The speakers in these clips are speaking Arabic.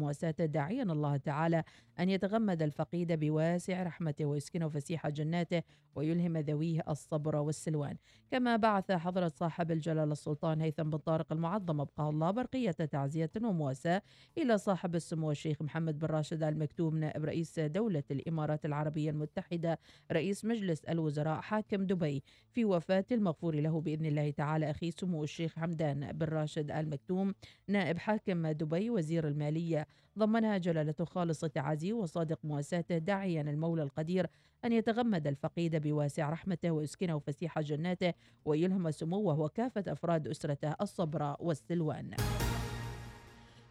مواساته داعيا الله تعالى أن يتغمد الفقيد بواسع رحمته ويسكنه فسيح جناته ويلهم ذويه الصبر والسلوان. كما بعث حضرة صاحب الجلالة السلطان هيثم بن طارق المعظم أبقاه الله برقية تعزية ومواساة إلى صاحب السمو الشيخ محمد بن راشد المكتوم نائب رئيس دولة الإمارات العربية المتحدة رئيس مجلس الوزراء حاكم دبي. في وفاة المغفور له بإذن الله تعالى أخي سمو الشيخ حمدان بن راشد المكتوم نائب حاكم دبي وزير المالية ضمنها جلالة خالص تعازيه وصادق مواساته داعيا المولى القدير أن يتغمد الفقيد بواسع رحمته ويسكنه فسيح جناته ويلهم سموه وكافة أفراد أسرته الصبر والسلوان.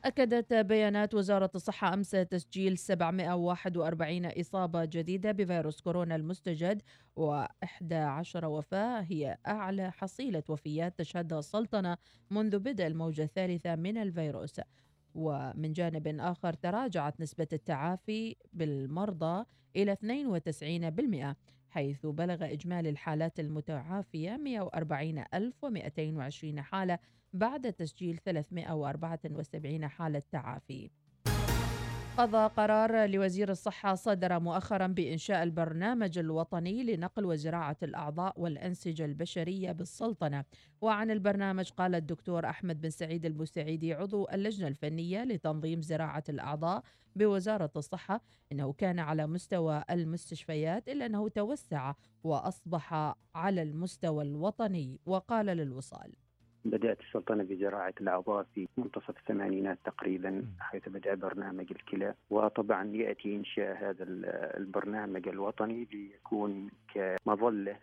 أكدت بيانات وزارة الصحة أمس تسجيل 741 إصابة جديدة بفيروس كورونا المستجد و11 وفاة هي أعلى حصيلة وفيات تشهدها السلطنة منذ بدء الموجة الثالثة من الفيروس. ومن جانب آخر تراجعت نسبة التعافي بالمرضى إلى 92% حيث بلغ إجمالي الحالات المتعافية 140220 حالة بعد تسجيل 374 حالة تعافي. قضى قرار لوزير الصحة صدر مؤخرا بإنشاء البرنامج الوطني لنقل وزراعة الأعضاء والأنسجة البشرية بالسلطنة. وعن البرنامج قال الدكتور أحمد بن سعيد البوسعيدي عضو اللجنة الفنية لتنظيم زراعة الأعضاء بوزارة الصحة إنه كان على مستوى المستشفيات إلا أنه توسع وأصبح على المستوى الوطني. وقال للوصال بدأت السلطنة بزراعة الأعضاء في منتصف الثمانينات تقريبا حيث بدأ برنامج الكلى. وطبعا يأتي إنشاء هذا البرنامج الوطني ليكون كمظلة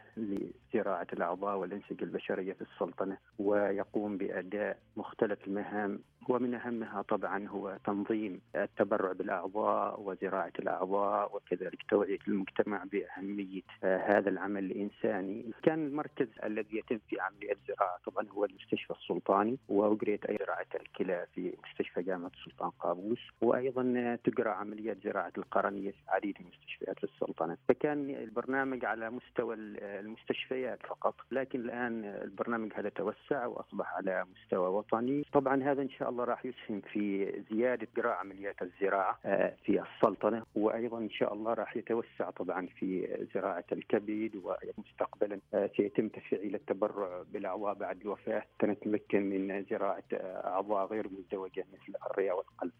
لزراعة الأعضاء والأنسجة البشرية في السلطنة ويقوم بأداء مختلف المهام ومن أهمها طبعا هو تنظيم التبرع بالأعضاء وزراعة الأعضاء وكذلك توعية المجتمع بأهمية هذا العمل الإنساني. كان المركز الذي يتم في عملية الزراعة طبعا هو المستشفى السلطاني وأجريت أي زراعة الكلى في مستشفى جامعة السلطان قابوس وأيضا تجرى عمليات زراعة القرنية في عديد من مستشفيات السلطنة. فكان البرنامج على مستوى المستشفيات فقط لكن الآن البرنامج هذا توسع وأصبح على مستوى وطني. طبعا هذا إن شاء الله راح يسهم في زيادة جراء عمليات الزراعة في السلطنة وأيضا إن شاء الله راح يتوسع طبعا في زراعة الكبد ومستقبلا سيتم تفعيل التبرع بالأعضاء بعد الوفاة. تنتمكن من زراعة أعضاء غير مزدوجة مثل الرئة والقلب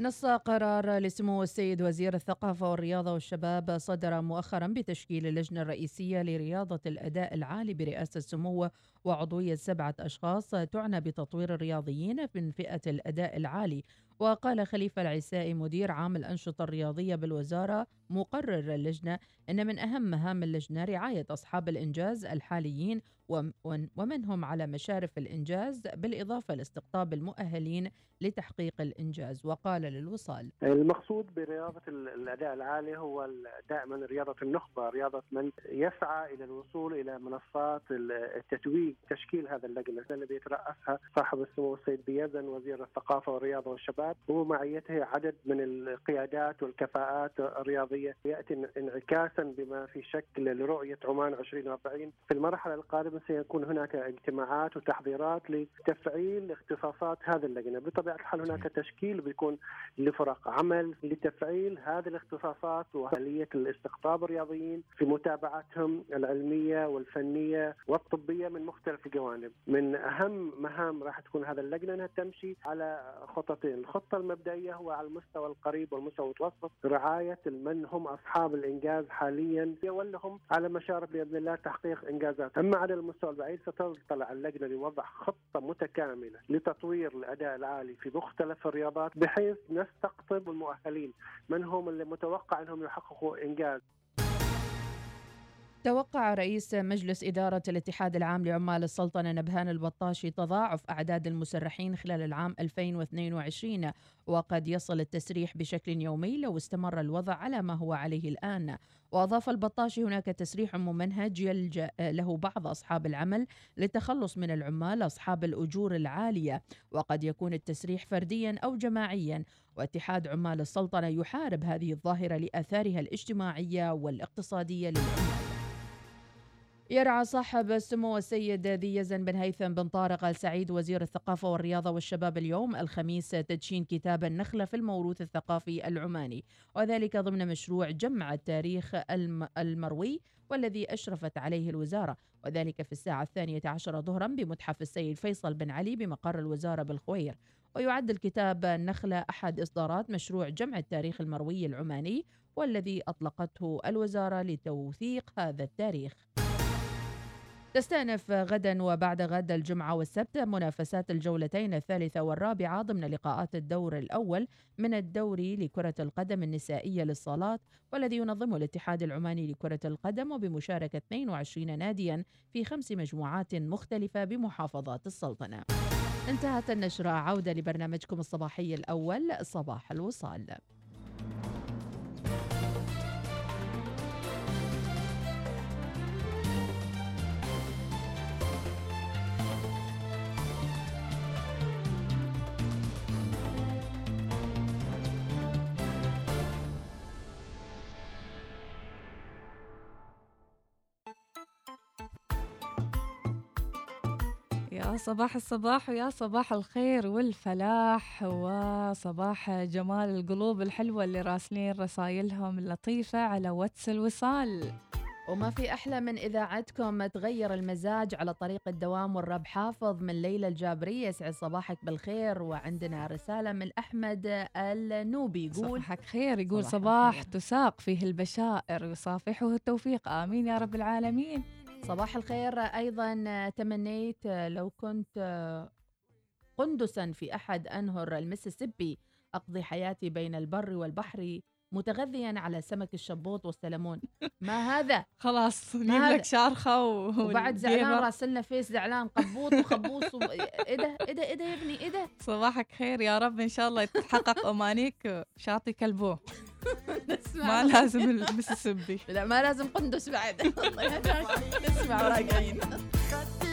نص قرار لسمو السيد وزير الثقافة والرياضة والشباب صدر مؤخرا بتشكيل اللجنة الرئيسية لرياضة الأداء العالي برئاسة سموه وعضوية سبعة أشخاص تعنى بتطوير الرياضيين من فئة الأداء العالي. وقال خليفة العسائي مدير عام الأنشطة الرياضية بالوزارة مقرر اللجنة أن من أهم مهام اللجنة رعاية أصحاب الإنجاز الحاليين ومنهم على مشارف الإنجاز بالإضافة لاستقطاب المؤهلين لتحقيق الإنجاز. وقال للوصال المقصود برياضة الأداء العالي هو دائما رياضة النخبة رياضة من يسعى إلى الوصول إلى منصات التتويج تشكيل هذا اللجنة. الذي يترأسها صاحب السمو السيد بيزن وزير الثقافة والرياضة والشباب ومعيته عدد من القيادات والكفاءات الرياضية يأتي انعكاسا بما في شكل لرؤية عمان 2040 في المرحلة القادمة سيكون هناك اجتماعات وتحضيرات لتفعيل اختصاصات هذه اللجنة. بطبيعة الحال هناك تشكيل بيكون لفرق عمل لتفعيل هذه الاختصاصات وآلية الاستقطاب الرياضيين في متابعتهم العلمية والفنية والطبية من مختلف الجوانب. من أهم مهام راح تكون هذا اللجنة أنها تمشي على خطتين الخطة المبدئية هو على المستوى القريب والمستوى المتوسط رعاية من هم أصحاب الإنجاز حاليا ولهم على مشارف بإذن الله تحقيق إنجازات. أما على المستوى البعيد ستطلع اللجنة لوضع خطة متكاملة لتطوير الأداء العالي في مختلف الرياضات بحيث نستقطب المؤهلين. من هم اللي متوقع أنهم يحققوا إنجاز؟ توقع رئيس مجلس إدارة الاتحاد العام لعمال السلطنة نبهان البطاشي تضاعف أعداد المسرحين خلال العام 2022 وقد يصل التسريح بشكل يومي لو استمر الوضع على ما هو عليه الآن. وأضاف البطاشي هناك تسريح ممنهج يلجأ له بعض أصحاب العمل للتخلص من العمال أصحاب الأجور العالية وقد يكون التسريح فرديا أو جماعيا. واتحاد عمال السلطنة يحارب هذه الظاهرة لآثارها الاجتماعية والاقتصادية للعمال. يرعى صاحب السمو السيد ذي يزن بن هيثم بن طارق آل سعيد وزير الثقافة والرياضة والشباب اليوم. الخميس تدشين كتاب النخلة في الموروث الثقافي العماني. وذلك ضمن مشروع جمع التاريخ الم- المروي والذي أشرفت عليه الوزارة. وذلك في الساعة الثانية عشر ظهرا بمتحف السيد فيصل بن علي بمقر الوزارة بالخوير. ويعد الكتاب النخلة أحد إصدارات مشروع جمع التاريخ المروي العماني والذي أطلقته الوزارة لتوثيق هذا التاريخ. تستأنف غدا وبعد غد الجمعة والسبت منافسات الجولتين الثالثة والرابعة ضمن لقاءات الدور الأول من الدوري لكرة القدم النسائية للصالات والذي ينظمه الاتحاد العماني لكرة القدم وبمشاركة 22 ناديا في خمس مجموعات مختلفة بمحافظات السلطنة. انتهت النشرة عودة لبرنامجكم الصباحي الأول صباح الوصال. صباح الصباح ويا صباح الخير والفلاح وصباح جمال القلوب الحلوة اللي راسلين رسايلهم اللطيفة على واتس الوصال. وما في أحلى من إذاعتكم تغير المزاج على طريق الدوام والرب حافظ من ليلى الجابرية يسعد صباحك بالخير وعندنا رسالة من أحمد النوبي. يقول صباحك خير. يقول صباح صباح. تساق فيه البشائر يصافحه التوفيق. آمين يا رب العالمين. صباح الخير. أيضا تمنيت لو كنت قندسا في أحد أنهر المسيسيبي أقضي حياتي بين البر والبحر متغذيا على سمك الشبوط والسلمون. ما هذا؟ خلاص نجيب. لك شارخة و... وبعد زعلان. راسلنا فيس زعلان قبوط وخبوص و... إيه ده؟ إيه ده؟ إيه ده يا ابني؟ إيه ده؟ صباحك خير يا رب. إن شاء الله تتحقق أمانيك شاطي كلبوه ما لازم المسيسيبي لا ما لازم قندس بعد. الله يهداك نسمع وراجعين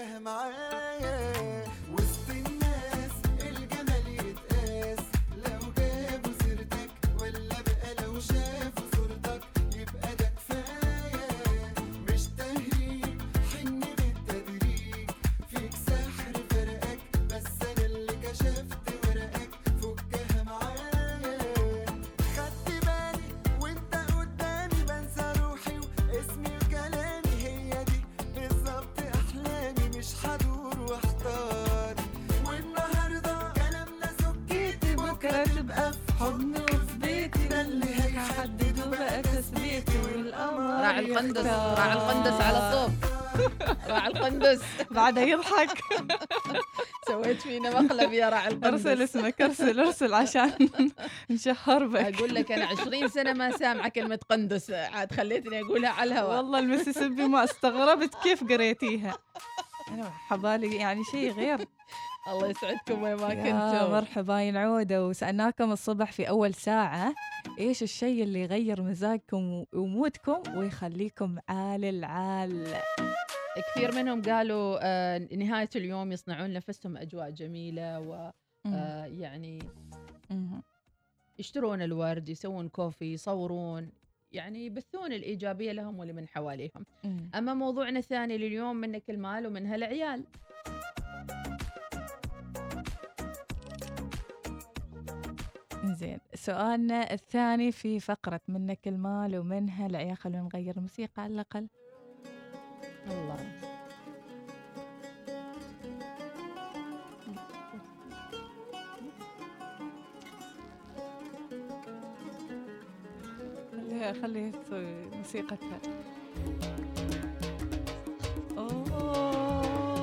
Abraham القندس. راعي القندس على صوب راعي القندس. بعده يضحك. سويت فينا مقلب يا راعي القندس. ارسل اسمك ارسل ارسل عشان نشهر بك. أقول لك أنا 20 سنة ما سامعة كلمة قندس. عاد خليتني أقولها على الهواء. والله المسيسيبي ما استغربت كيف قريتيها. أنا حبالي يعني شيء غير الله يسعدكم وين ما كنتم مرحبا يا نعودة وسألناكم الصبح في أول ساعة إيش الشيء اللي يغير مزاجكم ومودكم ويخليكم عال العال كثير منهم قالوا آه نهاية اليوم يصنعون نفسهم أجواء جميلة و. آه يعني. يشترون الورد يسوون كوفي يصورون يعني يبثون الإيجابية لهم ولمن حواليهم. مم. أما موضوعنا الثاني لليوم منك المال ومنها العيال. زين. سؤالنا الثاني في فقرة منك المال ومنها العيال. خلونا نغير الموسيقى على الأقل. الله. خليها خليها تسوي موسيقتها. أوه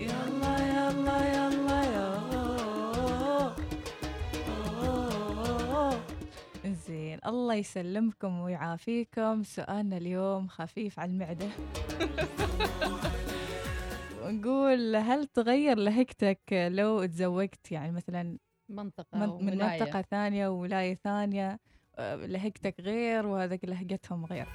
يلا يلا يلا يا. زين الله يسلمكم ويعافيكم. سؤالنا اليوم خفيف على المعدة. ونقول هل تغير لهجتك لو تزوجت؟ يعني مثلا منطقة من, من. منطقة ثانية وولاية ثانية. لهجتك غير وهذاك لهجتهم غير.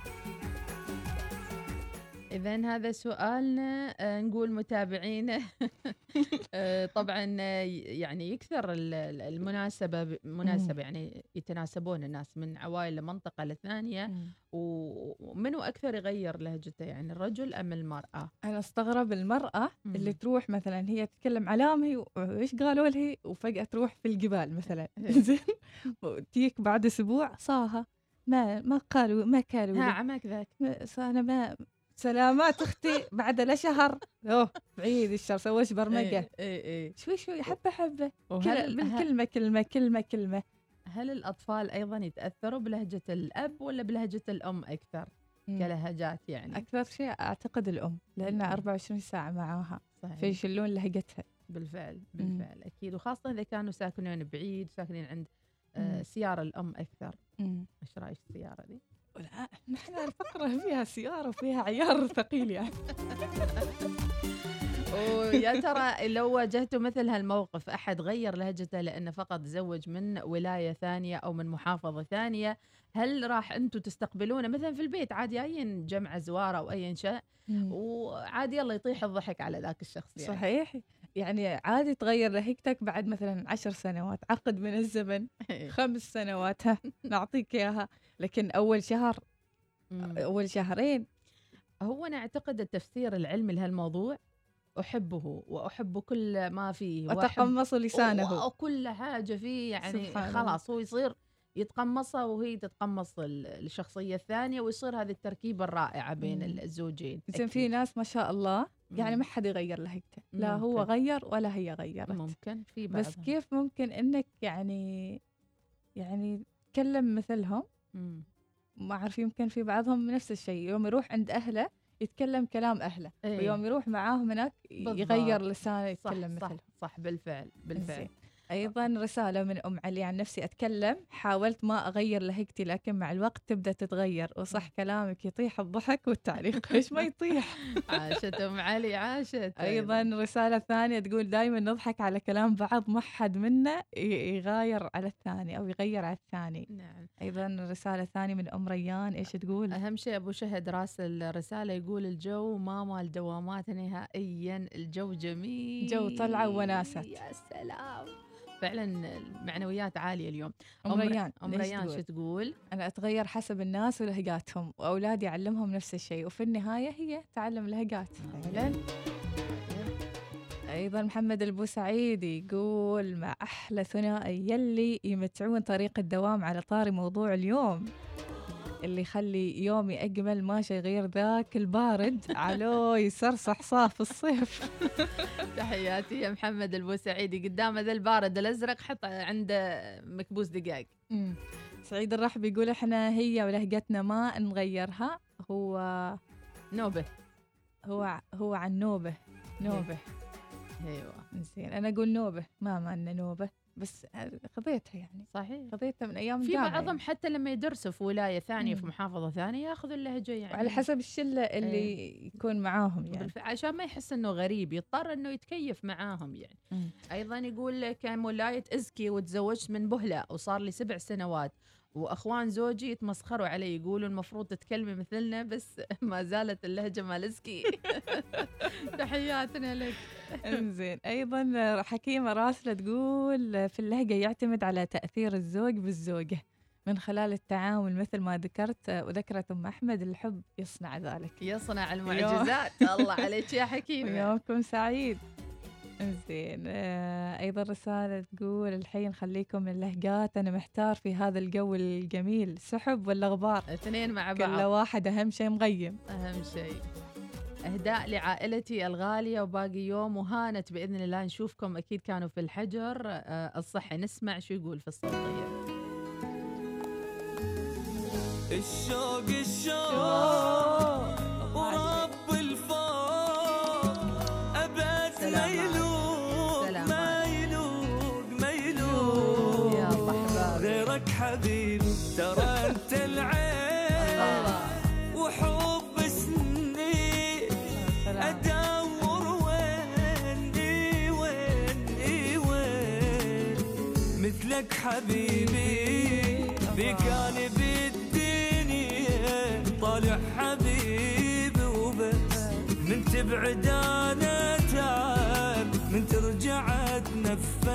إذا هذا سؤالنا آه، نقول متابعينا آه، طبعا آه، يعني يكثر ال- ال- المناسبة ب- مناسبة يعني يتناسبون الناس من عوائل لمنطقة لثانية و- ومنو أكثر يغير لهجته يعني الرجل أم المرأة؟ أنا أستغرب المرأة مم. اللي تروح مثلا هي تتكلم علامي وإيش قالوا لها؟ وفجأة تروح في الجبال مثلا. زين؟ وتيك بعد أسبوع صاها. ما ما قالوا ما قالوا ها. عمك ذاك. أنا ما سلامات أختي بعد لا شهر أوه بعيد الشر سويش برمجة إيه إيه إيه. شوي شوي حبة وهل كل- ه- بالكلمة كلمة كلمة كلمة هل الأطفال أيضا يتأثروا بلهجة الأب ولا بلهجة الأم أكثر مم. كلهجات يعني؟ أكثر شيء أعتقد الأم لأنها مم. 24 ساعة معاها صحيح. فيشلون لهجتها بالفعل بالفعل أكيد وخاصة إذا كانوا ساكنين بعيد ساكنين عند آه مم. سيارة الأم أكثر مم. إيش رأيك السيارة دي نحن الفقرة فيها سيارة وفيها عيار ثقيل يعني. ويا ترى لو واجهتوا مثل هالموقف أحد غير لهجته لأنه فقط تزوج من ولاية ثانية أو من محافظة ثانية هل راح أنتم تستقبلونه مثلا في البيت؟ عادي جايين جمع زوار أو اي شيء؟ وعادي يلا يطيح الضحك على ذاك الشخص يعني. صحيح. يعني عادي تغير لهجتك بعد مثلا عشر سنوات عقد من الزمن خمس سنوات ها نعطيك إياها. لكن أول شهر. أول شهرين. هو أنا أعتقد التفسير العلمي لهالموضوع أحبه وأحب كل ما فيه. وتقمص لسانه. وكل حاجة فيه يعني خلاص هو يصير يتقمصها وهي تتقمص ال- الشخصية الثانية ويصير هذه التركيبة الرائعة بين. الزوجين. زين في. ناس ما شاء الله يعني. ما حد يغير لهجته لا هو ممكن. غير ولا هي غيرت ممكن في بس بعضهم. كيف ممكن إنك يعني يعني تكلم مثلهم مم. ما أعرف يمكن في بعضهم نفس الشيء يوم يروح عند أهله يتكلم كلام أهله إيه. ويوم يروح معاهم هناك. يغير لسانه صح يتكلم صح مثلهم صح بالفعل بالفعل زين. أيضا رسالة من أم علي عن نفسي. أتكلم. حاولت ما أغير لهجتي لكن مع الوقت تبدأ تتغير. وصح كلامك يطيح الضحك والتعليق. ليش ما يطيح؟ عاشت أم علي عاشت. أيضا رسالة ثانية تقول دائما نضحك على كلام بعض ما حد منا يغاير على الثاني أو يغير على الثاني. نعم. أيضا رسالة ثانية من أم ريان. إيش تقول؟ أهم شيء أبو شهد راسل الرسالة يقول الجو ما مال دوامات نهائيا. الجو جميل. جو طلعة ووناسة. يا سلام. فعلا المعنويات عالية اليوم. أم ريان أم ريان؟ شو تقول؟ أنا أتغير حسب الناس ولهجاتهم وأولادي اعلمهم نفس الشيء وفي النهاية هي تعلم لهجات. فعلا. أيضا محمد البوسعيدي يقول مع أحلى ثنائي يلي يمتعون طريق الدوام على طاري موضوع اليوم. اللي يخلي يومي أجمل ماشي غير ذاك البارد. علو يسرسح صاف الصيف. تحياتي يا محمد البوسعيدي. قدام ذا البارد الأزرق حط عنده مكبوس دقاق. مم. سعيد الرحب يقول إحنا هي ولهجتنا ما نغيرها. هو نوبة. هو هو عن نوبة. نوبة. أيوه. زين أنا أقول نوبة ما مالنا نوبة. بس خذيتها يعني. صحيح. خذيتها من أيام في بعضهم يعني. حتى لما يدرسوا في ولاية ثانية في مم. محافظة ثانية ياخذوا اللهجة يعني. وعلى حسب الشله اللي يكون معاهم يعني. بالفعل عشان ما يحس إنه غريب يضطر إنه يتكيف معاهم يعني. مم. أيضا يقول كان ولاية إزكي وتزوجت من بهلة وصار لي سبع سنوات. وأخوان زوجي يتمسخروا علي يقولوا المفروض تتكلمي مثلنا بس ما زالت اللهجة مال ازكي تحياتنا لك. إنزين. أيضا حكيمة راسلة تقول في اللهجة يعتمد على تأثير الزوج بالزوجة. من خلال التعامل مثل ما ذكرت وذكرت أم أحمد الحب يصنع ذلك. يصنع المعجزات. الله عليك يا حكيم ويومكم سعيد. زين. آه أيضا رسالة تقول الحين خليكم من اللهجات أنا محتار في هذا الجو الجميل سحب ولا غبار؟ اثنين مع كل بعض. واحد أهم شيء مغيم. أهم شيء. أهداء لعائلتي الغالية وباقي يوم وهانت بإذن الله نشوفكم. أكيد كانوا في الحجر. آه، الصحي نسمع شو يقول في الصوتية. الشوق الشوق. مثلك حبيبي بك أنا بالدنيا طالع حبيبي وبس من تبعد أنا تعب من ترجع أتنفس.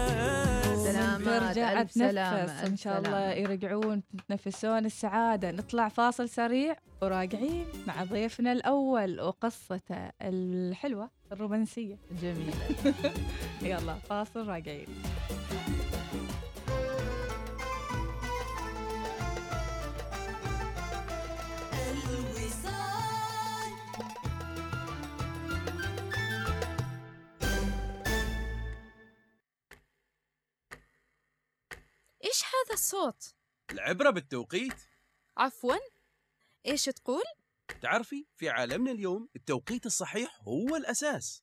سلامات ترجع ألف سلامة، تنفس إن شاء الله. يرجعون تتنفسون السعادة. نطلع فاصل سريع وراجعين مع ضيفنا الأول وقصته الحلوة الرومانسية. جميله يلا فاصل راجعين. إيش هذا الصوت؟ العبرة بالتوقيت. عفواً؟ إيش تقول؟ تعرفي في عالمنا اليوم التوقيت الصحيح هو الأساس.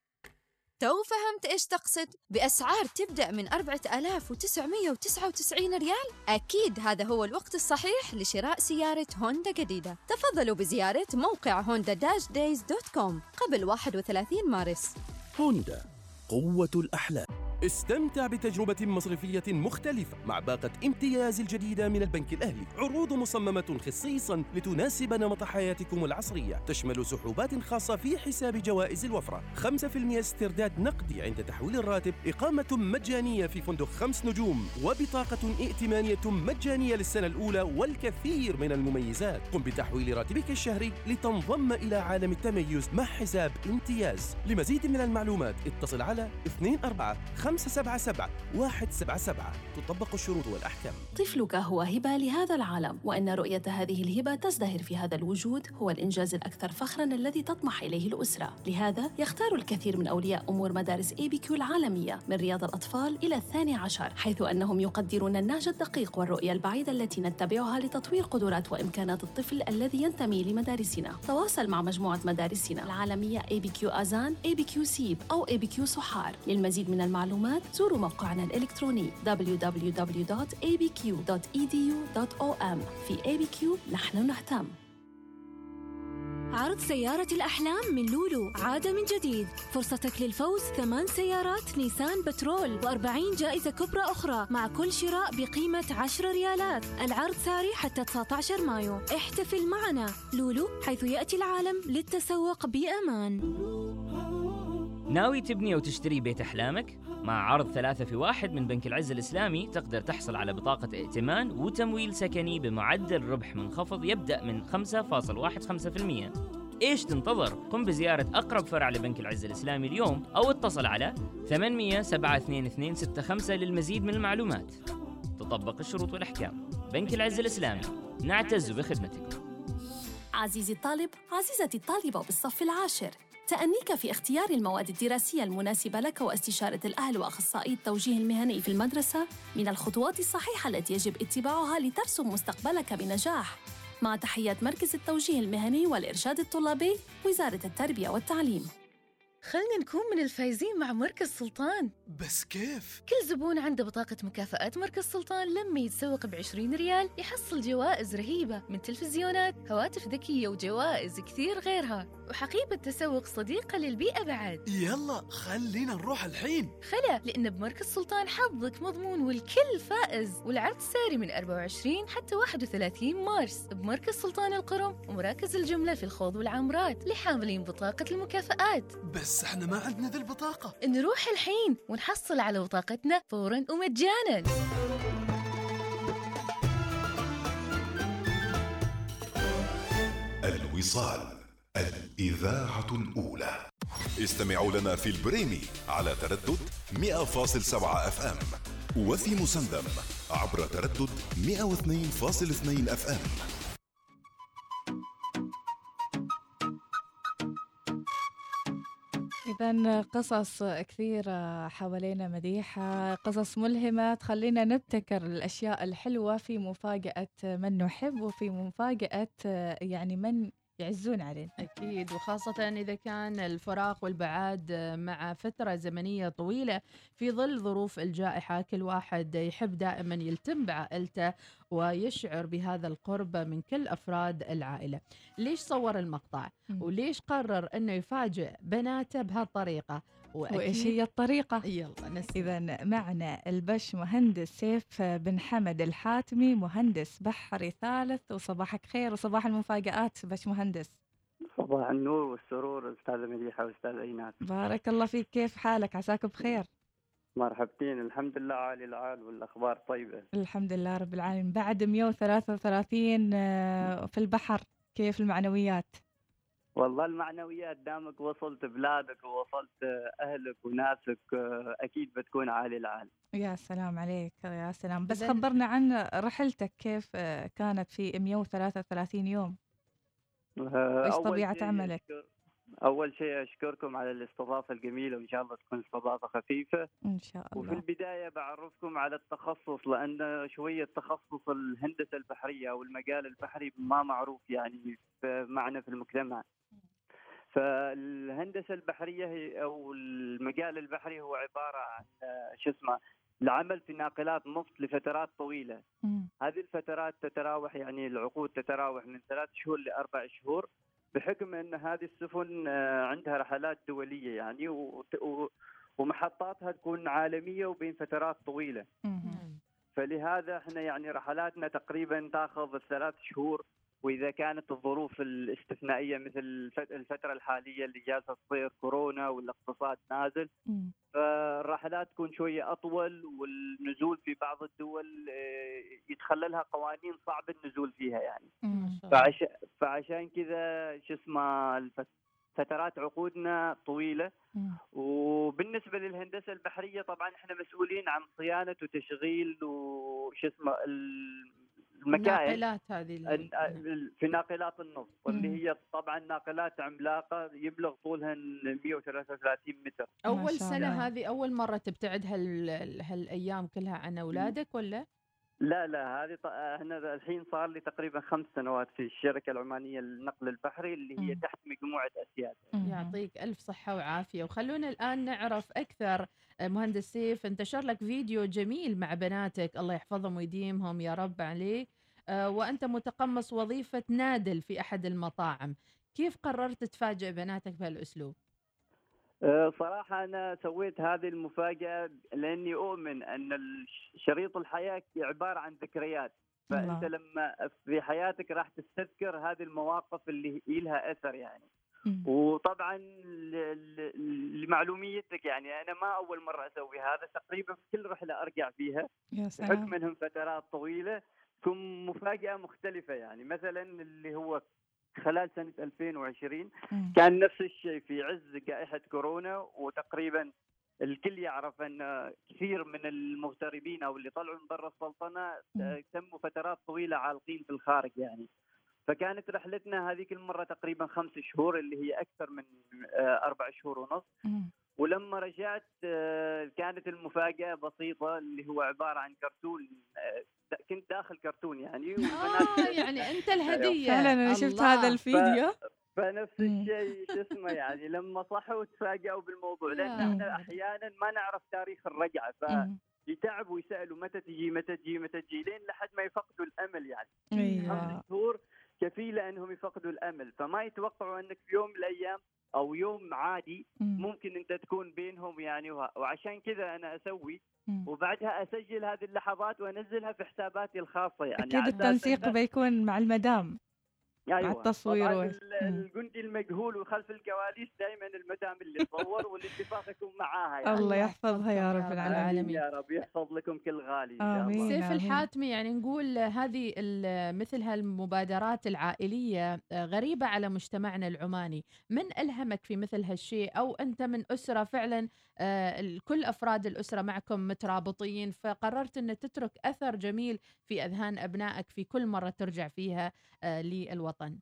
تو فهمت إيش تقصد؟ بأسعار تبدأ من 4999 ريال؟ أكيد هذا هو الوقت الصحيح لشراء سيارة هوندا جديدة. تفضلوا بزيارة موقع هوندا dash days dot com قبل 31 مارس. هوندا قوة الأحلام. استمتع بتجربة مصرفية مختلفة مع باقة امتياز الجديدة من البنك الأهلي. عروض مصممة خصيصا لتناسب نمط حياتكم العصرية. تشمل سحوبات خاصة في حساب جوائز الوفرة. 5% استرداد نقدي عند تحويل الراتب. إقامة مجانية في فندق خمس نجوم. وبطاقة ائتمانية مجانية للسنة الأولى والكثير من المميزات. قم بتحويل راتبك الشهري لتنضم إلى عالم التميز مع حساب امتياز. لمزيد من المعلومات اتصل على 24 577 177 تطبق الشروط والأحكام. طفلك هو هبة لهذا العالم وإن رؤية هذه الهبة تزدهر في هذا الوجود هو الإنجاز الأكثر فخراً الذي تطمح إليه الأسرة. لهذا يختار الكثير من أولياء أمور مدارس ABQ العالمية من رياض الأطفال إلى الثاني عشر حيث أنهم يقدرون النهج الدقيق والرؤية البعيدة التي نتبعها لتطوير قدرات وإمكانات الطفل الذي ينتمي لمدارسنا. تواصل مع مجموعة مدارسنا العالمية اي بي كيو أزان اي بي كيو سيب أو اي بي كيو صحار للمزيد من المعلومات زوروا موقعنا الإلكتروني www.abq.edu.om في ABQ نحن نهتم. عرض سيارة الأحلام من لولو عاد من جديد. فرصتك للفوز ثمان سيارات نيسان بترول و40 جائزة كبرى أخرى مع كل شراء بقيمة 10 ريالات. العرض ساري حتى 19 مايو. احتفل معنا. لولو حيث يأتي العالم للتسوق بأمان. ناوي تبني أو تشتري بيت أحلامك؟ مع عرض ثلاثة في واحد من بنك العز الإسلامي تقدر تحصل على بطاقة ائتمان وتمويل سكني بمعدل ربح منخفض يبدأ من 5.15% إيش تنتظر؟ قم بزيارة أقرب فرع لبنك العز الإسلامي اليوم أو اتصل على 800 722 65 للمزيد من المعلومات. تطبق الشروط والأحكام. بنك العز الإسلامي. نعتز بخدمتك عزيزي الطالب عزيزتي الطالبة بالصف العاشر. تأنيك في اختيار المواد الدراسية المناسبة لك واستشارة الأهل وأخصائي التوجيه المهني في المدرسة من الخطوات الصحيحة التي يجب اتباعها لترسم مستقبلك بنجاح. مع تحيات مركز التوجيه المهني والإرشاد الطلابي وزارة التربية والتعليم. خلنا نكون من الفايزين مع مركز سلطان. بس كيف؟ كل زبون عنده بطاقة مكافآت مركز سلطان لما يتسوق ب 20 ريال يحصل جوائز رهيبة من تلفزيونات هواتف ذكية وجوائز كثير غيرها وحقيبة تسوق صديقة للبيئة بعد. يلا خلينا نروح الحين. خلا لأن بمركز سلطان حظك مضمون والكل فائز والعرض ساري من 24 حتى 31 مارس. بمركز سلطان القرم ومراكز الجملة في الخوض والعمرات لحاملين بطاقة المكافآت. بس بس إحنا ما عندنا ذي البطاقة. نروح الحين ونحصل على بطاقتنا فورا ومجانا. الوصال الإذاعة الأولى. استمعوا لنا في البريمي على تردد 100.7 أف أم وفي مسندم عبر تردد 102.2 أف أم. إذا قصص كثيرة حوالينا مديحة قصص ملهمة. تخلينا نبتكر الأشياء الحلوة في مفاجأة من نحب وفي مفاجأة يعني من يعزون علينا. أكيد وخاصة إذا كان الفراق والبعاد مع فترة زمنية طويلة في ظل ظروف الجائحة كل واحد يحب دائما يلتم بعائلته ويشعر بهذا القرب من كل أفراد العائلة. ليش صور المقطع. وليش قرر أنه يفاجئ بناته بهالطريقة؟ وإيش هي الطريقة؟ يلا نسمع. إذا معنا البش مهندس سيف بن حمد الحاتمي مهندس بحري ثالث. وصباحك خير وصباح المفاجآت بش مهندس. صباح النور والسرور أستاذة مديحه واستاذ إيناس. بارك الله فيك. كيف حالك؟ عساك بخير. مرحبتين. الحمد لله عالي العال والأخبار طيبة. الحمد لله رب العالمين. بعد 133 آه، في البحر كيف المعنويات؟ والله المعنويات دامك وصلت بلادك ووصلت أهلك وناسك آه، أكيد بتكون عالي العال. يا سلام عليك يا سلام. بس خبرنا عن رحلتك كيف آه، كانت في 133 يوم؟ طبيعة شيء عملك؟ أول شيء أشكركم على الاستضافة الجميلة وإن شاء الله تكون استضافة خفيفة إن شاء وفي الله البداية بعرفكم على التخصص لأن شوية تخصص الهندسة البحرية أو المجال البحري ما معروف يعني معنا في المجتمع. فالهندسة البحرية هي أو المجال البحري هو عبارة عن شو اسمه العمل في ناقلات نفط لفترات طويلة. مم. هذه الفترات تتراوح يعني العقود تتراوح من ثلاث شهور لأربع شهور بحكم إن هذه السفن آه، عندها رحلات دولية يعني ومحطاتها تكون عالمية وبين فترات طويلة. فلهذا إحنا يعني رحلاتنا تقريبا تأخذ الثلاث شهور. وإذا كانت الظروف الاستثنائية مثل الف- الفترة الحالية اللي جالسة تصير كورونا والاقتصاد نازل. فالرحلات تكون شوية أطول والنزول في بعض الدول آه، يتخللها قوانين صعب النزول فيها يعني مم. فعشان كذا شو اسمه فترات عقودنا طويلة. وبالنسبة للهندسة البحرية طبعا إحنا مسؤولين عن صيانة وتشغيل وش اسمه ال- المكاين الناقلات هذه ال- في ناقلات النفط اللي مم. هي طبعا ناقلات عملاقة يبلغ طولها 133 متر سنة الله. هذه أول مرة تبتعد هال... هالأيام كلها عن أولادك ولا؟ لا لا هذه ط- إحنا الحين صار لي تقريبا خمس سنوات في الشركة العمانية للنقل البحري اللي هي مم. تحت مجموعة أسياد. يعطيك ألف صحة وعافية وخلونا الآن نعرف أكثر آه، مهندس سيف انتشر لك فيديو جميل مع بناتك الله يحفظهم ويديمهم يا رب عليك آه، وأنت متقمص وظيفة نادل في أحد المطاعم كيف قررت تفاجئ بناتك بهالأسلوب؟ أه، صراحة أنا سويت هذه المفاجأة لأني أؤمن أن شريط الحياة عبارة عن ذكريات. فأنت. لما في حياتك راح تستذكر هذه المواقف اللي لها أثر يعني. وطبعا لمعلوميتك يعني. أنا ما أول مرة أسوي هذا. تقريبا في كل رحلة أرجع فيها سلام. إنهم فترات طويلة. ثم مفاجأة مختلفة يعني. مثلا اللي هو خلال سنة 2020 مم. كان نفس الشيء في عز جائحة كورونا وتقريبا الكل يعرف أن كثير من المغتربين أو اللي طلعوا من برا السلطنة. آه، تموا فترات طويلة عالقين في الخارج يعني فكانت رحلتنا هذيك المرة تقريبا خمس شهور اللي هي أكثر من آه، أربع شهور ونص. ولما رجعت آه، كانت المفاجأة بسيطة اللي هو عبارة عن كرتون آه، كنت داخل كرتون يعني آه يعني أنت الهدية فعلا أنا شفت. هذا الفيديو فنفس. الشيء شو اسمه يعني لما صحوا تفاجئوا بالموضوع لأن يا. إحنا أحيانا ما نعرف تاريخ الرجعة مم. فيتعبوا ويسألوا متى تجي متى تجي متى تجي لين لحد ما يفقدوا الأمل يعني أيوه خمس شهور كفيلة أنهم يفقدوا الأمل فما يتوقعوا أنك في يوم من الأيام أو يوم عادي مم. ممكن أنت تكون بينهم يعني وعشان كذا أنا أسوي. وبعدها أسجل هذه اللحظات وأنزلها في حساباتي الخاصة يعني أكيد التنسيق بيكون مع المدام أيوه التصوير طبعاً وإيش. ال- مم. الجندي المجهول وخلف الكواليس دائما المدام اللي تصور والاتفاق يكون معاها يعني الله يحفظها يا رب العالمين يا رب يحفظ لكم كل غالي إن شاء الله آمين. سيف. الحاتمي يعني نقول هذه مثل هالمبادرات العائلية آه، غريبة على مجتمعنا العماني من ألهمك في مثل هالشيء أو أنت من أسرة فعلا كل أفراد الأسرة معكم مترابطين فقررت أن تترك أثر جميل في أذهان أبنائك في كل مرة ترجع فيها آه، للوطن.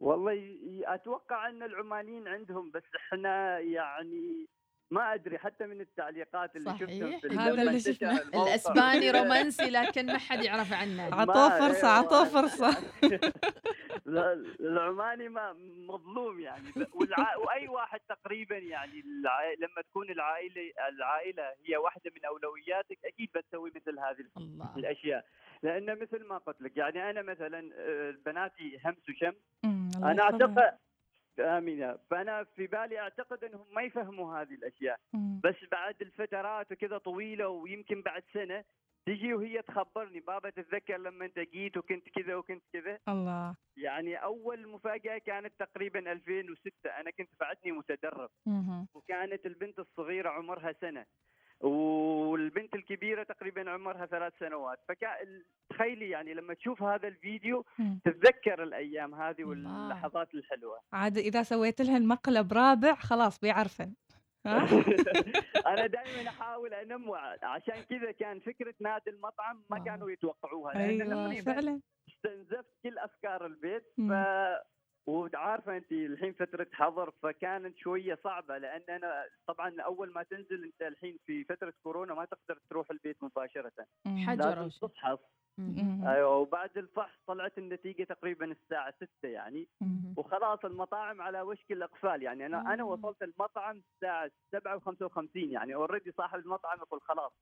والله أتوقع إن العمانيين عندهم بس إحنا يعني ما أدري حتى من التعليقات اللي صحيح في يقول هذا اللي شفناه. الأسباني وكذا. رومانسي لكن ما حد يعرف عنه عطوه فرصة أيوة. عطوه فرصة لا، العماني ما مظلوم يعني والع... وأي واحد تقريبا يعني الع... لما تكون العائلة العائلة هي واحدة من أولوياتك أكيد بتسوي مثل هذه الله الأشياء لأن مثل ما قلت لك يعني أنا مثلا آه، بناتي همس وشم أمم، الله أنا. أعتقد رب. فأنا في بالي أعتقد أنهم ما يفهموا هذه الأشياء. أمم. بس بعد الفترات وكذا طويلة ويمكن بعد سنة تجي وهي تخبرني. بابا تتذكر لما أنت جيت وكنت كذا وكنت كذا؟ الله. يعني أول مفاجأة كانت تقريبا 2006 أنا كنت بعدني متدرب. مهم. وكانت البنت الصغيرة عمرها سنة. والبنت الكبيرة تقريبا عمرها ثلاث سنوات فكان تخيلي يعني لما تشوف هذا الفيديو. تتذكر الأيام هذه. واللحظات الحلوة عاد إذا سويت لهن مقلب رابع خلاص بيعرفن؟ أنا دائما أحاول انمع عشان كذا كان فكرة نادي المطعم ما آه. كانوا يتوقعوها لأن أيوة فعلا استنزفت كل أفكار البيت ف. وعارفة أنت الحين فترة حظر فكانت شوية صعبة لأن أنا طبعا أول ما تنزل أنت الحين في فترة كورونا ما تقدر تروح البيت مباشرة. حجر لازم. تفحص. أيوه وبعد الفحص طلعت النتيجة تقريبا الساعة 6 يعني. وخلاص المطاعم على وشك الأقفال يعني أنا أنا. وصلت المطعم الساعة 7 و55 يعني اوريدي صاحب المطعم يقول خلاص.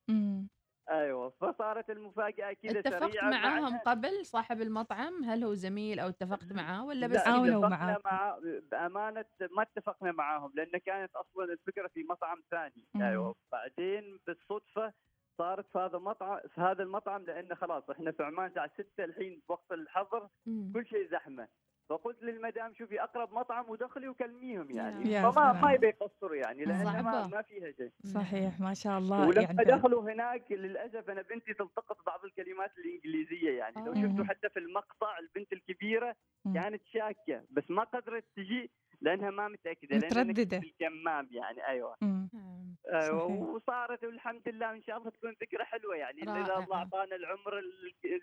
أيوه فصارت المفاجأة كذا اتفقت سريعه معاهم مع- قبل صاحب المطعم هل هو زميل أو اتفقت معاه ولا بس لا؟ تعاونوا اتفقنا. مع بأمانة ما اتفقنا معاهم لأن كانت أصلا الفكرة في مطعم ثاني مم. أيوه بعدين بالصدفة صارت في هذا المطعم في هذا المطعم لأن خلاص إحنا في عمان الساعة 6 الحين بوقت الحظر مم. كل شيء زحمة فقلت للمدام شوفي أقرب مطعم ودخلي وكلميهم يعني يا فما سلام. ما يبي يقصروا يعني لأن ما, صعبة. ما فيها شيء صحيح ما شاء الله ولما يعني دخلوا هناك للأسف أنا بنتي تلتقط بعض الكلمات الإنجليزية يعني لو آه. شفتوا حتى في المقطع البنت الكبيرة. كانت شاكة بس ما قدرت تجي لأنها ما متأكدة. في الكمام يعني أيوه مم. أيوه. وصارت والحمد لله إن شاء الله تكون ذكرى حلوة يعني إذا. الله أعطانا العمر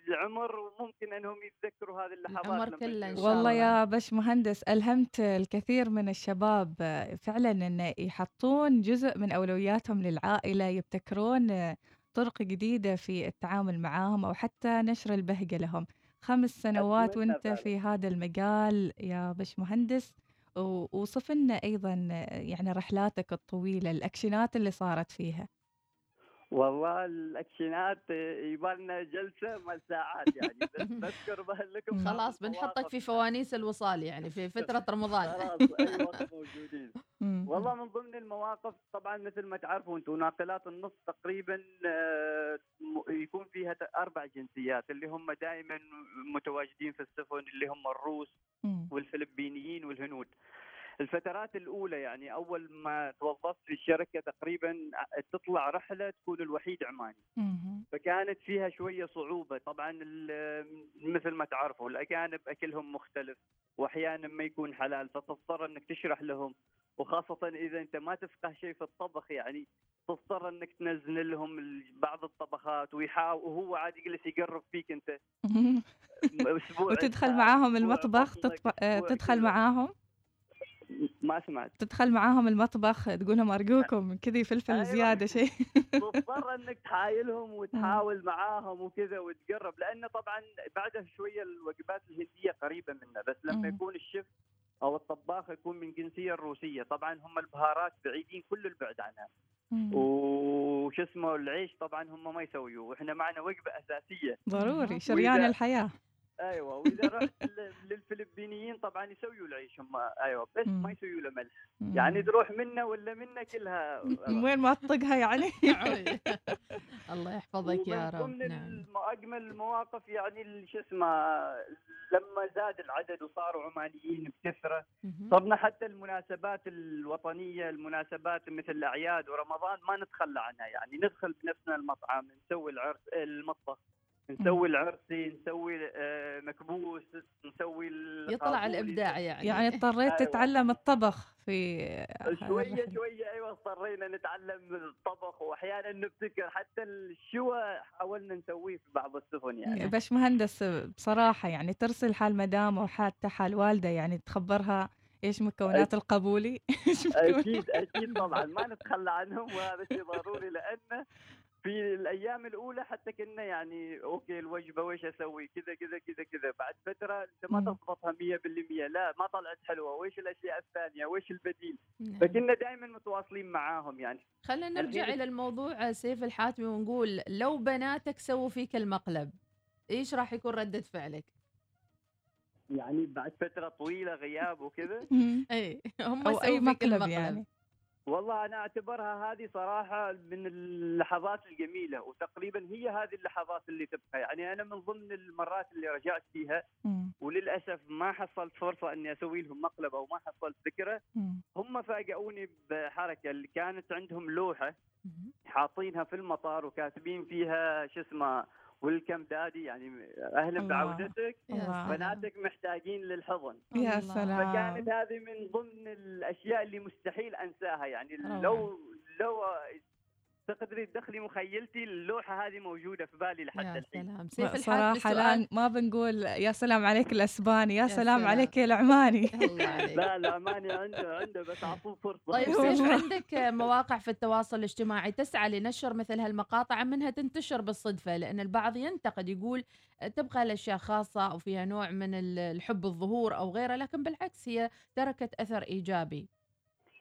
العمر وممكن إنهم يتذكروا هذه اللحظات العمر كله إن. شاء والله الله. يا بش مهندس ألهمت الكثير من الشباب آه، فعلا أن يحطون جزء من أولوياتهم للعائلة يبتكرون آه، طرق جديدة في التعامل معاهم أو حتى نشر البهجة لهم خمس سنوات وأنت. في هذا المجال يا بش مهندس و- وصف لنا أيضا يعني رحلاتك الطويلة الأكشنات اللي صارت فيها والله الأكشنات يبالنا جلسة مال ساعات يعني بس بذكر لكم خلاص بنحطك. في فوانيس الوصال يعني في فترة رمضان خلاص اي وقت موجودين. والله من ضمن المواقف طبعا مثل ما تعرفوا أنتم ناقلات النص تقريبا آه، يكون فيها أربع جنسيات اللي هم دائما متواجدين في السفن اللي هم الروس. والفلبينيين والهنود الفترات الأولى يعني أول ما توظفت في الشركة تقريبا ع- تطلع رحلة تكون الوحيد عماني. فكانت فيها شوية صعوبة طبعا مثل ما تعرفوا الأجانب أكلهم مختلف واحيانا ما يكون حلال فتضطر إنك تشرح لهم وخاصة إذا أنت ما تفقه شيء في الطبخ يعني تضطر إنك تنزل لهم بعض الطبخات ويحاول وهو عاد يجلس يقرب فيك أنت أسبوع وتدخل معاهم المطبخ. آه، تدخل. معاهم ما سمعت تدخل معاهم المطبخ تقول لهم أرجوكم كذي فلفل أيوة. زيادة شيء تضطر إنك تحايلهم وتحاول معاهم وكذا وتقرب لأن طبعا بعدها شوية الوجبات الهندية قريبة منا بس لما. يكون الشيف أو الطباخ يكون من جنسية الروسية. طبعا هم البهارات بعيدين كل البعد عنها. وش اسمه العيش طبعا هم ما يسويوه. وإحنا معنا وجبة أساسية. ضروري شريان الحياة. أيوه وإذا رحت للفلبينيين طبعا يسويوا العيش هم أيوه بس. ما يسويوا له ملح. يعني تروح منا ولا منا كلها من وين ما تطقها يعني. الله الله يحفظك يا ومن رب. ضمن نعم. أجمل المواقف يعني شو اسمه لما زاد العدد وصاروا عمانيين بكثرة. صرنا حتى المناسبات الوطنية المناسبات مثل الأعياد ورمضان ما نتخلى عنها يعني. ندخل بنفسنا المطعم نسوي العرس المطبخ. نسوي العرسي نسوي آه، مكبوس نسوي يطلع. الإبداع يعني يعني اضطريت أيوة. تتعلم الطبخ في شوية. شوية أيوه اضطرينا نتعلم الطبخ وأحيانا نبتكر حتى الشوى حاولنا نسويه في بعض السفن يعني باش مهندس بصراحة يعني ترسل حال مدام أو حتى حال والدة يعني تخبرها إيش مكونات القبولي أكيد أكيد طبعا ما نتخلى عنهم وهذا شيء ضروري لأنه في الأيام الأولى حتى كنا يعني okay الوجبة ويش أسوي؟ كذا كذا كذا كذا. بعد فترة أنت ما. تضبطها 100% لا ما طلعت حلوة. ويش الأشياء الثانية؟ ويش البديل؟ نعم. فكنا دائما متواصلين معاهم يعني. خلينا نرجع إلى الموضوع سيف الحاتمي ونقول لو بناتك سووا فيك المقلب إيش راح يكون ردة فعلك؟ يعني بعد فترة طويلة غياب وكذا؟ اي هم أو سووا أي فيك مقلب المقلب. يعني. والله أنا أعتبرها هذه صراحة من اللحظات الجميلة وتقريبا هي هذه اللحظات اللي تبقى يعني أنا من ضمن المرات اللي رجعت فيها. وللأسف ما حصلت فرصة إني أسوي لهم مقلب أو ما حصلت مم. هم فاجئوني بحركة اللي كانت عندهم لوحة حاطينها في المطار وكاتبين فيها شو اسمه ويلكم دادي يعني أهلا. بعودتك. بناتك محتاجين للحضن يا. سلام فكانت هذه من ضمن الأشياء اللي مستحيل أنساها يعني. لو لو تقدري تدخلي مخيلتي اللوحة هذه موجودة في بالي لحد يا الحين. سلام. سيف الحاتمي صراحة سؤال الآن ما بنقول يا سلام عليك الأسباني يا, سلام, سلام. عليك يا العماني لا لا ماني عنده عنده بس أعطوه فرصة. طيب سيف. عندك مواقع في التواصل الاجتماعي تسعى لنشر مثل هالمقاطع منها تنتشر بالصدفة؟ لأن البعض ينتقد يقول تبقى الأشياء خاصة أو فيها نوع من ال- الحب الظهور أو غيره لكن بالعكس هي تركت أثر إيجابي.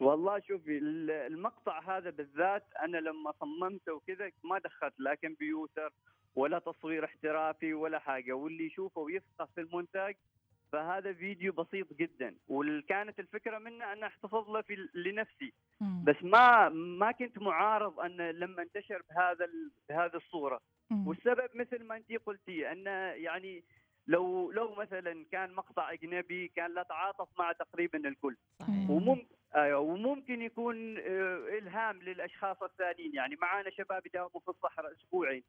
والله شوفي ال- المقطع هذا بالذات أنا لما صممته وكذا ما دخلت لا كمبيوتر ولا تصوير احترافي ولا حاجة واللي يشوفه ويفقه في المونتاج فهذا فيديو بسيط جدا. وكانت الفكرة منه أن أحتفظ له في لنفسي. مم. بس ما ما كنت معارض أن لما انتشر بهذا بهذه الصورة. مم. والسبب مثل ما انت قلتي انه يعني لو لو مثلا كان مقطع أجنبي كان لا تعاطف مع تقريبا الكل. صحيح. وممكن أيوه وممكن يكون آه، إلهام للأشخاص الثانيين يعني معانا شباب يداوموا في الصحراء أسبوعين.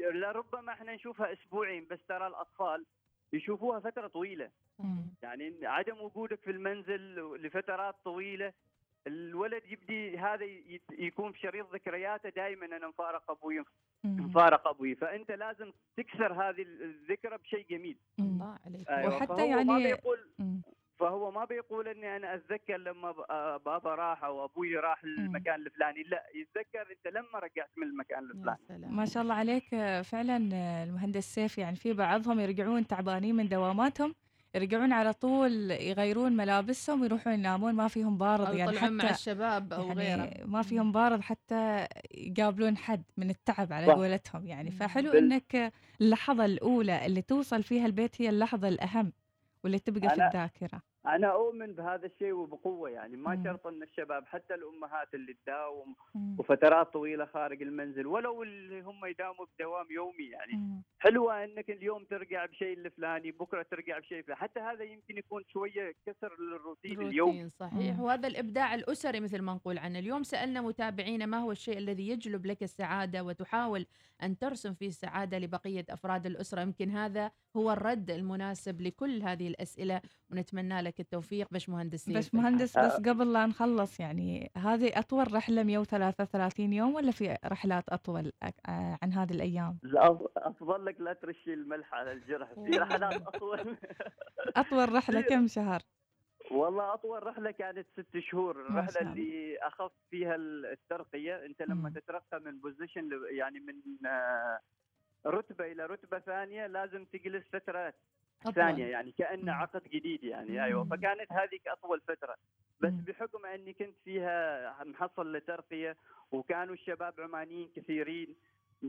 لربما إحنا نشوفها أسبوعين بس ترى الأطفال يشوفوها فترة طويلة مم. يعني عدم وجودك في المنزل لفترات طويلة الولد يبدي هذا يكون في شريط ذكرياته دائما أنا مفارق أبوي. مفارق أبوي فأنت لازم تكسر هذه الذكرى بشيء جميل. الله عليك أيوة، وحتى فهو ما يعني- بيقول. فهو ما بيقول إني أنا أتذكر لما آه بابا راح أو أبوي راح المكان الفلاني. لا يتذكر أنت لما رجعت من المكان يا الفلاني. سلام. ما شاء الله عليك. آه، فعلا آه، المهندس سيف يعني في بعضهم يرجعون تعبانين من دواماتهم يرجعون على طول يغيرون ملابسهم ويروحون ينامون ما فيهم بارض يعني يطلعون مع حتى الشباب أو غيره. يعني ما فيهم بارض حتى يقابلون حد من التعب على. قولتهم يعني. فحلو بال- إنك اللحظة الأولى اللي توصل فيها البيت هي اللحظة الأهم واللي تبقى في الذاكرة. أنا أؤمن بهذا الشيء وبقوة يعني ما مم. شرط أن الشباب حتى الأمهات اللي تداوم. وفترات طويلة خارج المنزل ولو اللي هم يداوموا بدوام يومي يعني مم. حلوة أنك اليوم ترجع بشيء الفلاني بكرة ترجع بشيء فلاني حتى هذا يمكن يكون شوية كسر للروتين اليومي روتين صحيح مم. وهذا الإبداع الأسري مثل ما نقول عنه اليوم سألنا متابعينا ما هو الشيء الذي يجلب لك السعادة وتحاول أن ترسم فيه السعادة لبقية أفراد الأسرة يمكن هذا هو الرد المناسب لكل هذه الأسئلة ونتمنى لك التوفيق باش مهندس بس مهندس بس قبل لا نخلص يعني هذه أطول رحلة 133 يوم ولا في رحلات أطول أك- آه، عن هذه الأيام؟ لا أفضل لك لا ترشي الملح على الجرح في رحلات أطول أطول رحلة كم شهر؟ والله أطول رحلة كانت ست شهور الرحلة. اللي أخذت فيها الترقية أنت لما مم. تترقى من بوزيشن يعني من آه، رتبة إلى رتبة ثانية لازم تجلس فتره أطول. ثانية يعني كانه. عقد جديد يعني أيوه. فكانت هذيك اطول فترة بس مم. بحكم أني كنت فيها محصل لترقيه وكانوا الشباب عمانيين كثيرين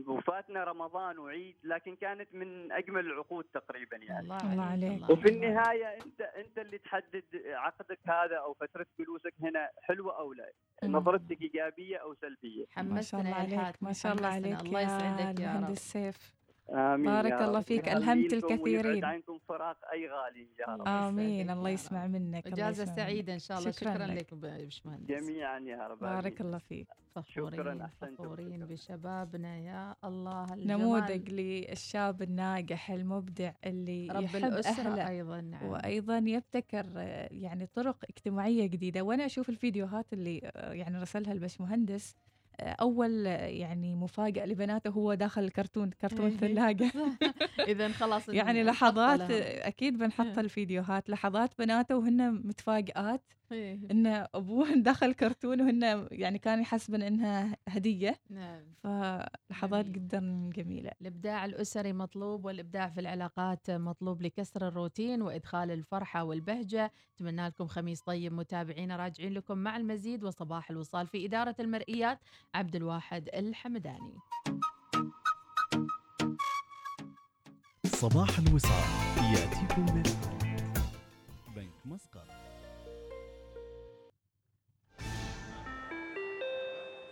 وفاتنا رمضان وعيد لكن كانت من أجمل العقود تقريبا يعني الله, الله عليك وفي النهاية أنت أنت اللي تحدد عقدك هذا أو فترة جلوسك هنا حلوة أو لا. نظرتك إيجابية أو سلبية ما شاء الله عليك ما شاء الله. عليك الله يسعدك يا رب سيف آمين بارك يا الله. فيك، ألهمت الكثيرين. عنكم فراق أي غالي يا رب. آمين. الله يسمع منك يسمع سعيدة إن شاء الله. شكراً شكرا, لك. باشمهندس. جميعا يا رب. بارك الله فيك. فخورين. فخورين بشبابنا. يا الله الجمال. نموذج للشاب الناجح المبدع اللي رب يحب الأسرة أهله. أيضا نعم. وأيضا يبتكر يعني طرق اجتماعية جديدة. وأنا أشوف الفيديوهات اللي آه، يعني رسلها البشمهندس أول آه، يعني مفاجأة لبناته هو داخل الكرتون كرتون إيه. ثلاجة. إذا خلاص يعني لحظات أكيد بنحط الفيديوهات لحظات بناته وهن متفاجئات إيه. إن أبوهن دخل كرتون وهن يعني كانوا يحسبن إنها هدية. نعم. فلحظات جدا جميلة. الإبداع الأسري مطلوب والإبداع في العلاقات مطلوب لكسر الروتين وإدخال الفرحة والبهجة. أتمنى لكم خميس طيب متابعينا راجعين لكم مع المزيد وصباح الوصال في إدارة المرئيات عبد الواحد الحمداني. صباح الوصال يأتيكم من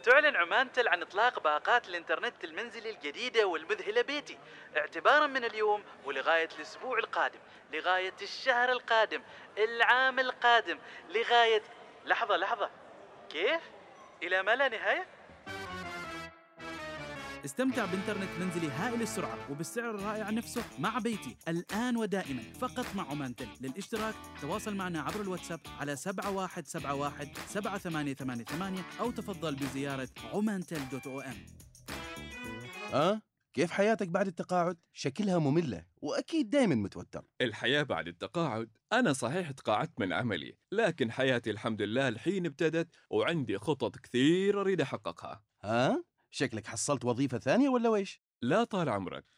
تعلن عمان تل عن إطلاق باقات الإنترنت المنزلي الجديدة والمذهلة بيتي. اعتبارا من اليوم ولغاية الأسبوع القادم. لغاية الشهر القادم. العام القادم. لغاية لحظة لحظة. كيف؟ إلى ما لا نهاية؟ استمتع بإنترنت منزلي هائل السرعة وبالسعر الرائع نفسه مع بيتي. الآن ودائما فقط مع عمان تل للاشتراك تواصل معنا عبر الواتساب على 7171 7888 أو تفضل بزيارة عمانتل دوت أو إم. ها كيف حياتك بعد التقاعد؟ شكلها مملة وأكيد دايما متوتر. الحياة بعد التقاعد؟ أنا صحيح تقاعدت من عملي لكن حياتي الحمد لله الحين ابتدت وعندي خطط كثير أريد أحققها. ها؟ شكلك حصلت وظيفة ثانية ولا ويش لا طال عمرك.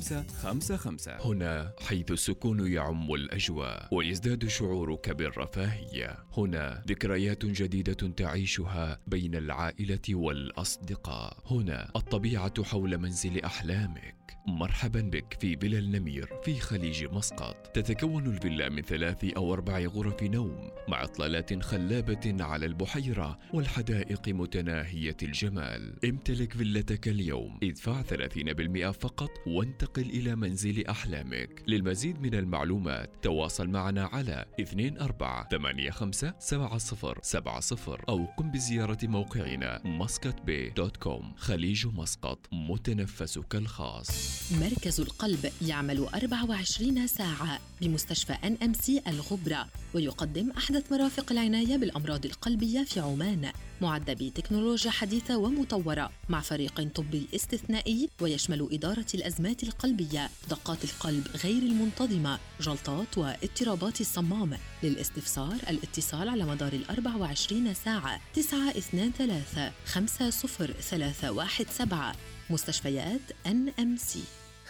55 هنا حيث السكون يعم الأجواء ويزداد شعورك بالرفاهية. هنا ذكريات جديدة تعيشها بين العائلة والأصدقاء. هنا الطبيعة حول منزل أحلامك. مرحبا بك في فيلا النمير في خليج مسقط. تتكون الفيلا من ثلاث أو أربع غرف نوم مع إطلالات خلابة على البحيرة والحدائق متناهية الجمال. امتلك فيلتك اليوم. ادفع 30% فقط وانتقل إلى منزل أحلامك. للمزيد من المعلومات تواصل معنا على 24857070 أو قم بزيارة موقعنا Muscat Bay dot com. خليج مسقط متنفسك الخاص. مركز القلب يعمل 24 ساعة بمستشفى NMC الغبرة ويقدم أحدث مرافق العناية بالأمراض القلبية في عمان. معدة بتكنولوجيا حديثة ومطورة مع فريق طبي استثنائي ويشمل إدارة الأزمات القلبية دقات القلب غير المنتظمة جلطات واضطرابات الصمام. للاستفسار الاتصال على مدار ال 24 ساعة 923 50317 مستشفيات NMC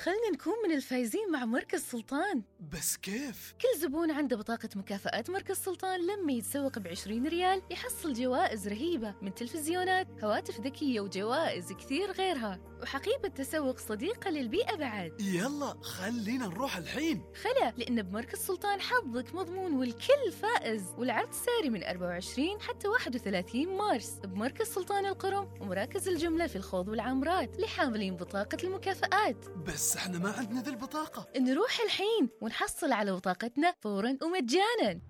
خلنا نكون من الفايزين مع مركز سلطان. بس كيف؟ كل زبون عنده بطاقة مكافآت مركز سلطان لما يتسوق ب 20 ريال يحصل جوائز رهيبة من تلفزيونات هواتف ذكية وجوائز كثير غيرها وحقيبة تسوق صديقة للبيئة بعد. يلا خلينا نروح الحين. خلا لأن بمركز سلطان حظك مضمون والكل فائز والعرض ساري من 24 حتى 31 مارس. بمركز سلطان القرم ومراكز الجملة في الخوض والعمرات لحاملين بطاقة المكافآت. بس إحنا ما عندنا ذي البطاقة. نروح الحين ونحصل على بطاقتنا فورا ومجانا.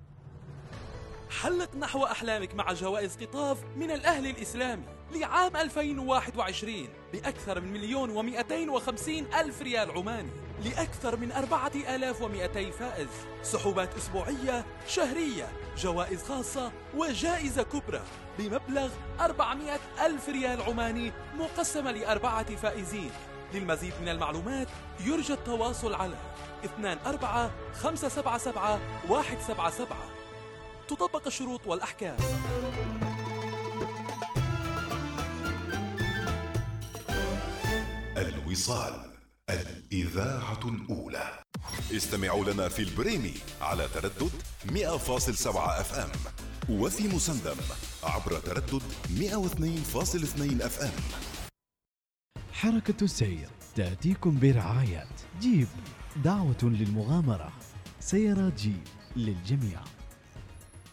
حلق نحو أحلامك مع جوائز قطاف من الأهلي الإسلامي لعام 2021 بأكثر من مليون ومئتين وخمسين ألف ريال عماني لأكثر من أربعة آلاف ومئتي فائز. سحوبات أسبوعية شهرية جوائز خاصة وجائزة كبرى بمبلغ 400 ألف ريال عماني مقسمة لأربعة فائزين. للمزيد من المعلومات يرجى التواصل على 24 577 177 تطبق الشروط والأحكام. الوصال الإذاعة الأولى. استمعوا لنا في البريمي على تردد 100.7 FM. وفي مسندم عبر تردد 102.2 أف إم. حركة السير تأتيكم برعاية جيب دعوة للمغامرة سيارات جيب للجميع.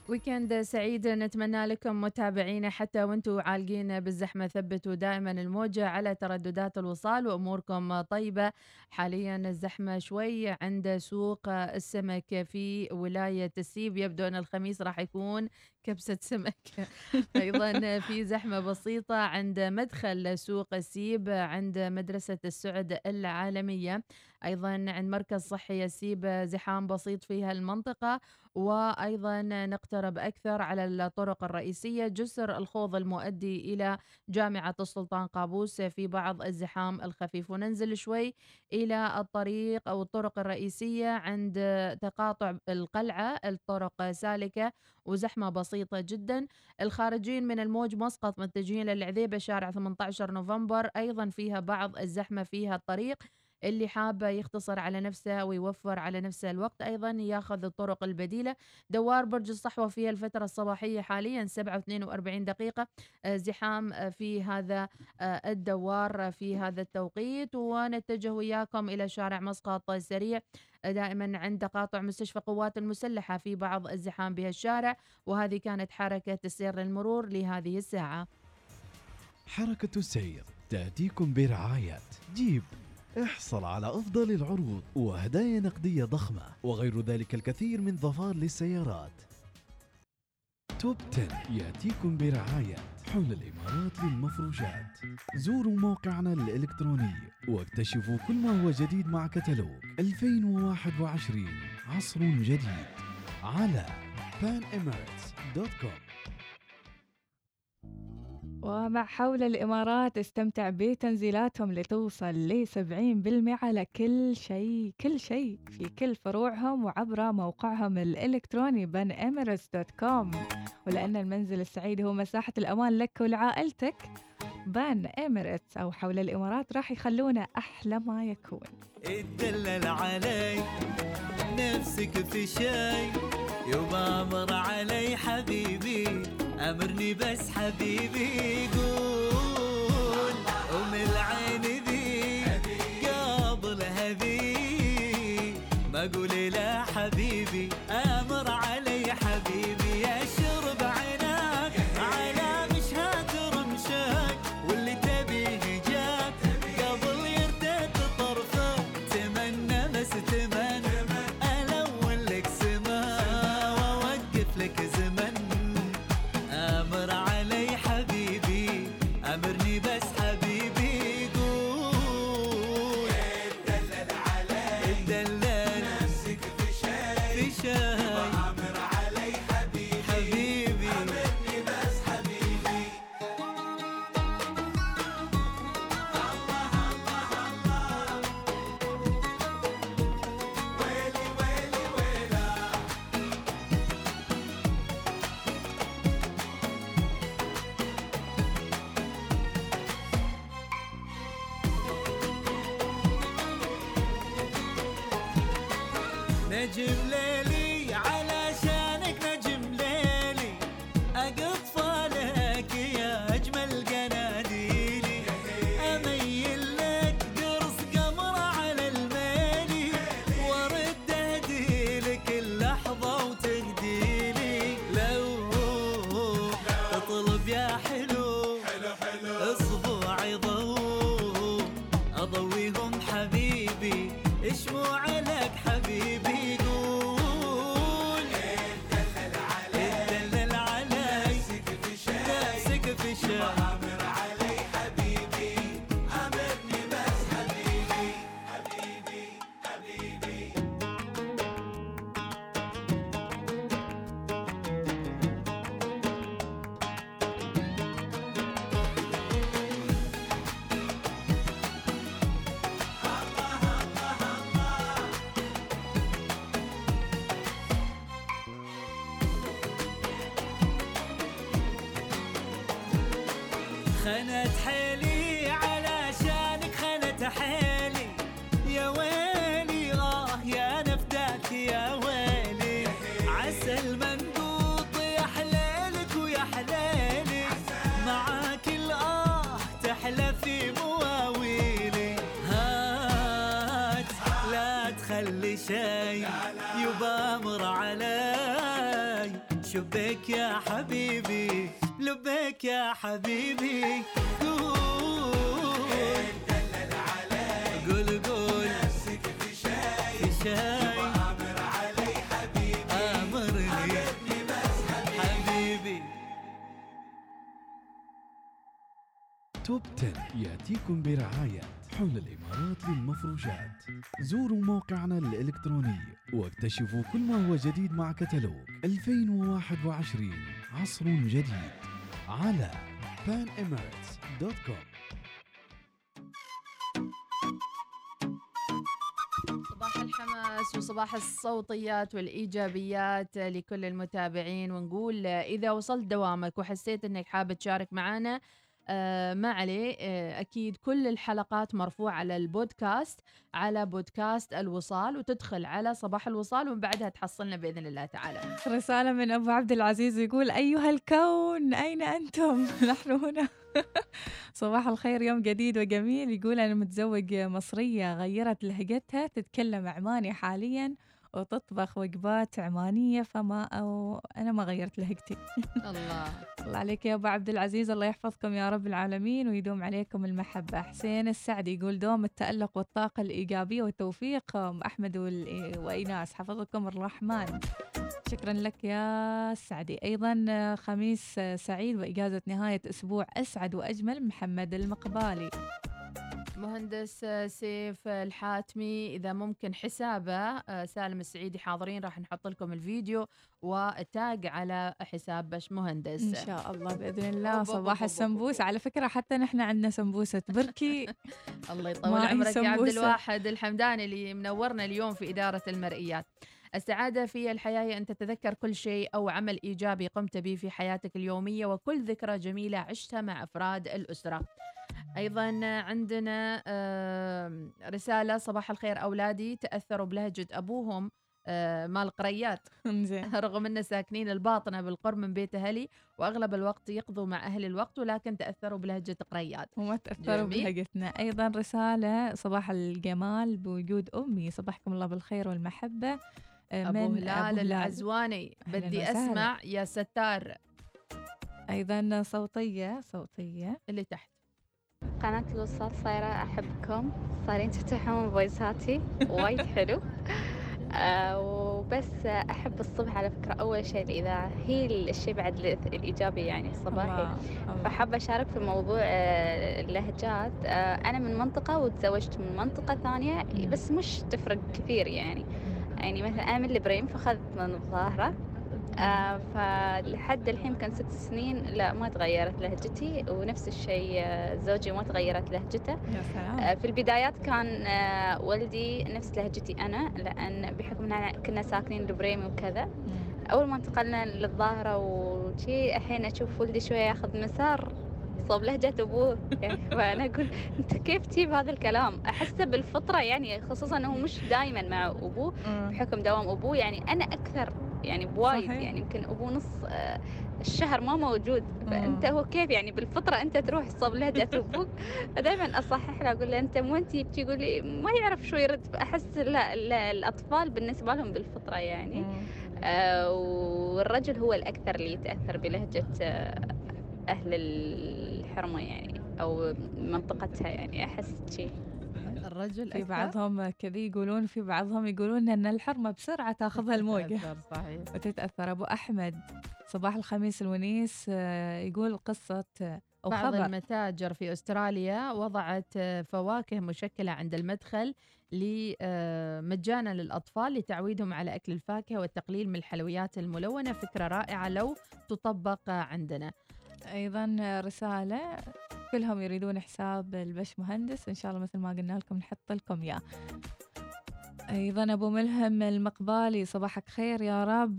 ويكند سعيد نتمنى لكم متابعينا حتى وأنتم عالقين بالزحمة. ثبتوا دائما الموجة على ترددات الوصال وأموركم طيبة. حاليا الزحمة شوي عند سوق السمك في ولاية السيب. يبدو أن الخميس راح يكون كبسة سمك. أيضا في زحمة بسيطة عند مدخل سوق السيب عند مدرسة السعد العالمية. أيضا عند مركز صحي السيب زحام بسيط في هالمنطقة. وأيضا نقترب أكثر على الطرق الرئيسية جسر الخوض المؤدي إلى جامعة السلطان قابوس في بعض الزحام الخفيف. وننزل شوي إلى الطريق أو الطرق الرئيسية عند تقاطع القلعة الطرق سالكة وزحمة بسيطة جدا. الخارجين من الموج مسقط متجهين للعذيبة شارع 18 نوفمبر. أيضا فيها بعض الزحمة فيها الطريق. اللي حابة يختصر على نفسه ويوفر على نفسه الوقت أيضا ياخذ الطرق البديلة. دوار برج الصحوة في الفترة الصباحية حاليا 7 42 دقيقة. آه، زحام آه، في هذا آه، الدوار في هذا التوقيت. ونتجه وياكم إلى شارع مسقط سريع دائما عند تقاطع مستشفى قوات المسلحة في بعض الزحام بهالشارع وهذه كانت حركة السير للمرور لهذه الساعة. حركة السير تأتيكم برعاية جيب. احصل على أفضل العروض وهدايا نقدية ضخمة وغير ذلك الكثير من ظفار للسيارات. توب 10 يأتيكم برعاية حول الإمارات للمفروشات. زوروا موقعنا الإلكتروني واكتشفوا كل ما هو جديد مع كتالوج 2021 عصر جديد على panemirates.com ومع حول الإمارات استمتع بتنزيلاتهم لتوصل ل 70% على كل شيء كل شيء في كل فروعهم وعبر موقعهم الإلكتروني كوم. ولأن المنزل السعيد هو مساحة الأمان لك ولعائلتك بان إميريتس أو حول الإمارات راح يخلونا أحلى ما يكون. اتدلل علي نفسك في شي يوم أمر علي حبيبي. أمرني بس حبيبي قول ام العين Necivle شاي علي حبيبي امرني حبيبي توب 10 يأتيكم برعاية حول الإمارات للمفروشات. زوروا موقعنا الإلكتروني واكتشفوا كل ما هو جديد مع كتالوج 2021 عصر جديد على panemirates.com الحماس وصباح الصوتيات والإيجابيات لكل المتابعين ونقول إذا وصلت دوامك وحسيت أنك حابب تشارك معنا آه ما عليه آه أكيد كل الحلقات مرفوعة على البودكاست على بودكاست الوصال وتدخل على صباح الوصال ومن بعدها تحصلنا بإذن الله تعالى رسالة من أبو عبد العزيز يقول أيها الكون أين أنتم؟ نحن هنا صباح الخير يوم جديد وجميل. يقول أنا متزوج مصرية غيرت لهجتها تتكلم عماني حاليا. وتطبخ وجبات عمانية فما أو أنا ما غيرت لهجتي. الله. الله عليك يا أبو عبد العزيز الله يحفظكم يا رب العالمين ويدوم عليكم المحبة. حسين السعدي يقول دوم التألق والطاقة الإيجابية والتوفيق أحمد وإيناس. حفظكم الرحمن. شكرا لك يا السعدي أيضا خميس سعيد وإجازة نهاية أسبوع أسعد وأجمل محمد المقبالي. مهندس سيف الحاتمي إذا ممكن حسابه آه، سالم السعيدي حاضرين راح نحط لكم الفيديو وتاج على حساب بش مهندس. إن شاء الله بإذن الله. صباح السمبوس على فكرة حتى نحن عندنا سمبوسة. بركي الله يطول عمرك يا عبد. الواحد الحمداني اللي منورنا اليوم في إدارة المرئيات. السعادة في الحياة هي أن تتذكر كل شيء أو عمل إيجابي قمت به في حياتك اليومية وكل ذكرى جميلة عشتها مع أفراد الأسرة. أيضا عندنا آم، رسالة صباح الخير أولادي تأثروا بلهجة أبوهم آه، مال قريات. رغم أن ساكنين الباطنة بالقرب من بيت أهلي وأغلب الوقت يقضوا مع أهل الوقت ولكن تأثروا بلهجة قريات. وما تأثروا جميل. بلهجتنا. أيضا رسالة صباح الجمال بوجود أمي. صباحكم الله بالخير والمحبة. آه، من هلال العزواني. بدي. أسمع يا ستار. أيضا صوتية صوتية. اللي تحت. قناة الوصال صايرة أحبكم. صايرين تفتحون فويساتي وايد حلو. آه وبس أحب الصبح على فكرة. أول شيء الإذاعة هي الشيء بعد ال- الإيجابي يعني الصباحي. فحابة أشارك في موضوع آه، اللهجات. آه، أنا من منطقة وتزوجت من منطقة ثانية بس مش تفرق كثير يعني. يعني مثلا أنا من البريم فأخذت من الظاهرة. آه فلحد الحين كان ست سنين لا ما تغيرت لهجتي ونفس الشيء آه، زوجي ما تغيرت لهجته. يا سلام. آه، في البدايات كان آه، والدي نفس لهجتي أنا لأن بحكم أننا كنا ساكنين البريمي وكذا. أول ما انتقلنا للظاهرة وشي الحين أشوف ولدي شوية ياخذ مسار صوب لهجة أبوه. يعني فأنا أقول أنت كيف تجيب هذا الكلام؟ أحسه بالفطرة يعني خصوصا أنه مش دائما مع أبوه بحكم دوام أبوه. يعني أنا أكثر يعني بوايد صحيح. يعني يمكن أبوه نص آه، الشهر ما موجود. فأنت هو كيف يعني بالفطرة أنت تروح تصوب لهجة أبوك؟ فدائما أصحح له أقول له أنت مو أنت جبتي يقول لي ما يعرف شو يرد. فأحس لا لا الأطفال بالنسبة لهم بالفطرة يعني آه والرجل هو الأكثر اللي يتأثر بلهجة آه الحرمة يعني أو منطقتها يعني أحس شي. الرجل في؟ بعضهم كذا يقولون في بعضهم يقولون إن الحرمة بسرعة تاخذها الموجه صحيح. وتتأثر. أبو أحمد صباح الخميس الونيس آه، يقول قصة آه، أو بعض خبر. المتاجر في أستراليا وضعت آه، فواكه مشكلة عند المدخل مجانا للأطفال لتعويدهم على أكل الفاكهة والتقليل من الحلويات الملونة. فكرة رائعة لو تطبق عندنا. أيضا رسالة كلهم يريدون حساب البش مهندس. إن شاء الله مثل ما قلنا لكم نحط لكم إياه. أيضا أبو ملهم المقبالي صباحك خير يا رب.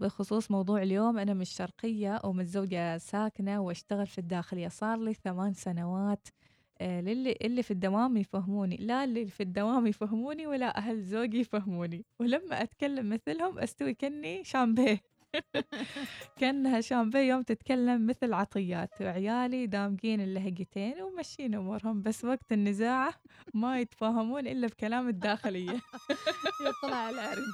بخصوص موضوع اليوم أنا من الشرقية ومتزوجة ساكنة وأشتغل في الداخلية. صار لي ثمان سنوات آه، للي اللي في الدوام يفهموني. لا اللي في الدوام يفهموني ولا أهل زوجي يفهموني. ولما أتكلم مثلهم أستوي كني شامبيه. كانها شامبيه يوم تتكلم مثل عطيات. وعيالي دامقين اللهجتين وماشيين أمورهم بس وقت النزاعة ما يتفاهمون إلا بكلام الداخلية. يطلع العرج.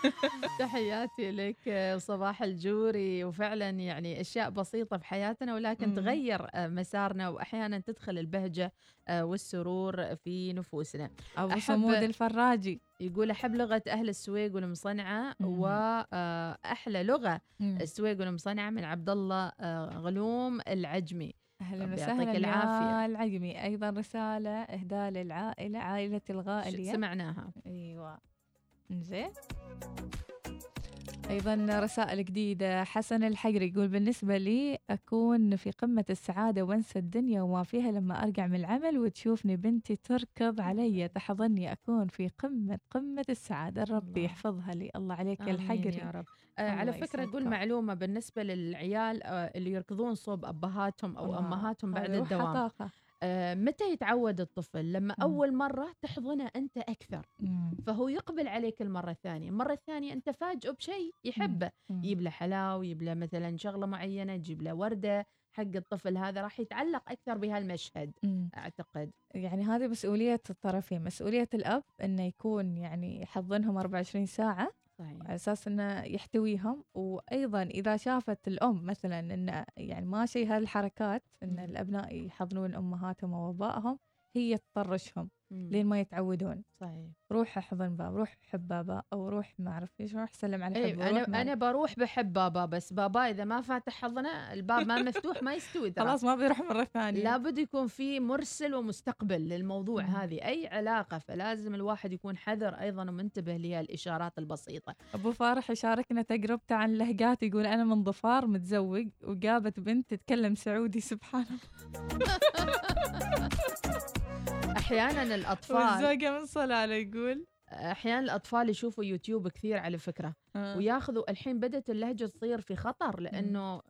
تحياتي لك وصباح الجوري. وفعلا يعني أشياء بسيطة في حياتنا ولكن. تغير آه، مسارنا. واحيانا تدخل البهجة آه، والسرور في نفوسنا. أبو أحب- صمود الفراجي. يقول أحب لغة أهل السويق والمصنعة. وأحلى لغة مم. السويق والمصنعة من عبد الله آه، غلوم العجمي. أهلا وسهلا يعطيك العافية. العجمي. أيضا رسالة إهداء للعائلة عائلة الغائليه سمعناها. أيوه. زين أيضا رسائل جديدة. حسن الحقري يقول بالنسبة لي أكون في قمة السعادة وأنسى الدنيا وما فيها لما أرجع من العمل وتشوفني بنتي تركض علي. تحضني أكون في قمة قمة السعادة. ربي يحفظها لي. الله عليك يا آمين الحقري يا رب. آه على فكرة أقول. معلومة بالنسبة للعيال آه اللي يركضون صوب أبهاتهم أو أمهاتهم بعد الدوام. آه متى يتعود الطفل لما. أول مرة تحضنه أنت أكثر. فهو يقبل عليك المرة الثانية المرة الثانية أنت فاجئه بشيء يحبه. يجيب له حلاوة يجيب له مثلا شغلة معينة تجيب له وردة حق الطفل هذا راح يتعلق أكثر بهالمشهد مم. أعتقد يعني هذه مسؤولية الطرفين مسؤولية الأب إنه يكون يعني يحضنهم 24 ساعة صحيح على أساس إنه يحتويهم وأيضا إذا شافت الأم مثلا إنه يعني ماشي هالحركات إن مم. الأبناء يحضنون أمهاتهم أو آبائهم هي تطرشهم. لين ما يتعودون. صحيح. روح أحضن باب روح حب بابا أو روح ما أعرف إيش روح سلم على إيه حب أنا أنا بروح بحب بابا بس بابا إذا ما فاتح حضنه الباب ما مفتوح ما يستوي خلاص ما بيروح مرة ثانية. لابد يكون في مرسل ومستقبل للموضوع مم. هذه أي علاقة فلازم الواحد يكون حذر أيضا ومنتبه لهالاشارات البسيطة. أبو فارح يشاركنا تجربته عن لهجات يقول أنا من ظفار متزوج وجابت بنت تتكلم سعودي سبحان الله. أحيانا الأطفال والزوجة من صلالة يقول أحيانا الأطفال يشوفوا يوتيوب كثير على فكرة آه. وياخذوا الحين بدأت اللهجة تصير في خطر لأنه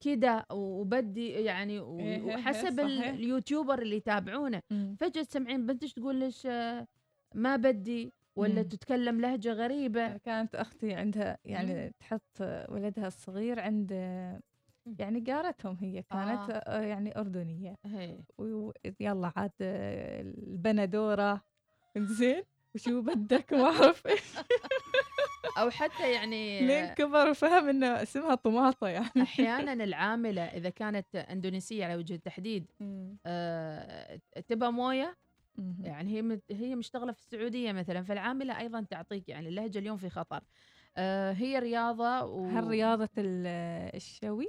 كده وبدي يعني و- إيه، وحسب صحيح. اليوتيوبر اللي يتابعونه مم. فجأة تسمعين بنتك تقول ليش آه، ما بدي ولا مم. تتكلم لهجة غريبة كانت أختي عندها يعني تحط ولدها الصغير عند يعني جارتهم هي كانت آه. آه. يعني أردنية. هي. ويلا عاد آه، البندورة. زين وشو بدك؟ ما أعرف. أو حتى يعني لين كبر وفهم إنه اسمها طماطة يعني. أحيانا العاملة إذا كانت إندونيسية على وجه التحديد آه، تبى موية؟ مهم. يعني هي مت- هي مشتغلة في السعودية مثلا فالعاملة أيضا تعطيك يعني اللهجة اليوم في خطر. آه، هي رياضة و... هل رياضة ال- الشوي؟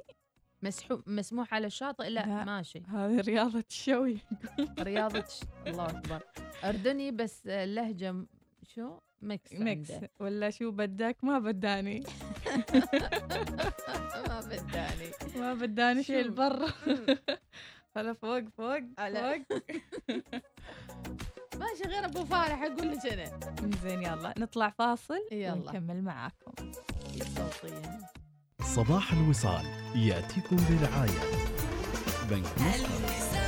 مسحو... مسموح على الشاطئ؟ لا, لا. ماشي. هذه رياضة الشوي رياضة ش... الله أكبر. أردني بس آه، م- شو؟ ميكس ميكس. عنده. ولا شو بدك؟ ما بداني. ما بداني. ما بداني شيء؟ البر هلا فوق فوق على- فوق. ماشي غير أبو فارح أقول لك أنا. زين يلا نطلع فاصل يلا. ونكمل معاكم. صوتيا صباح الوصال يأتيكم برعاية بنك مسقط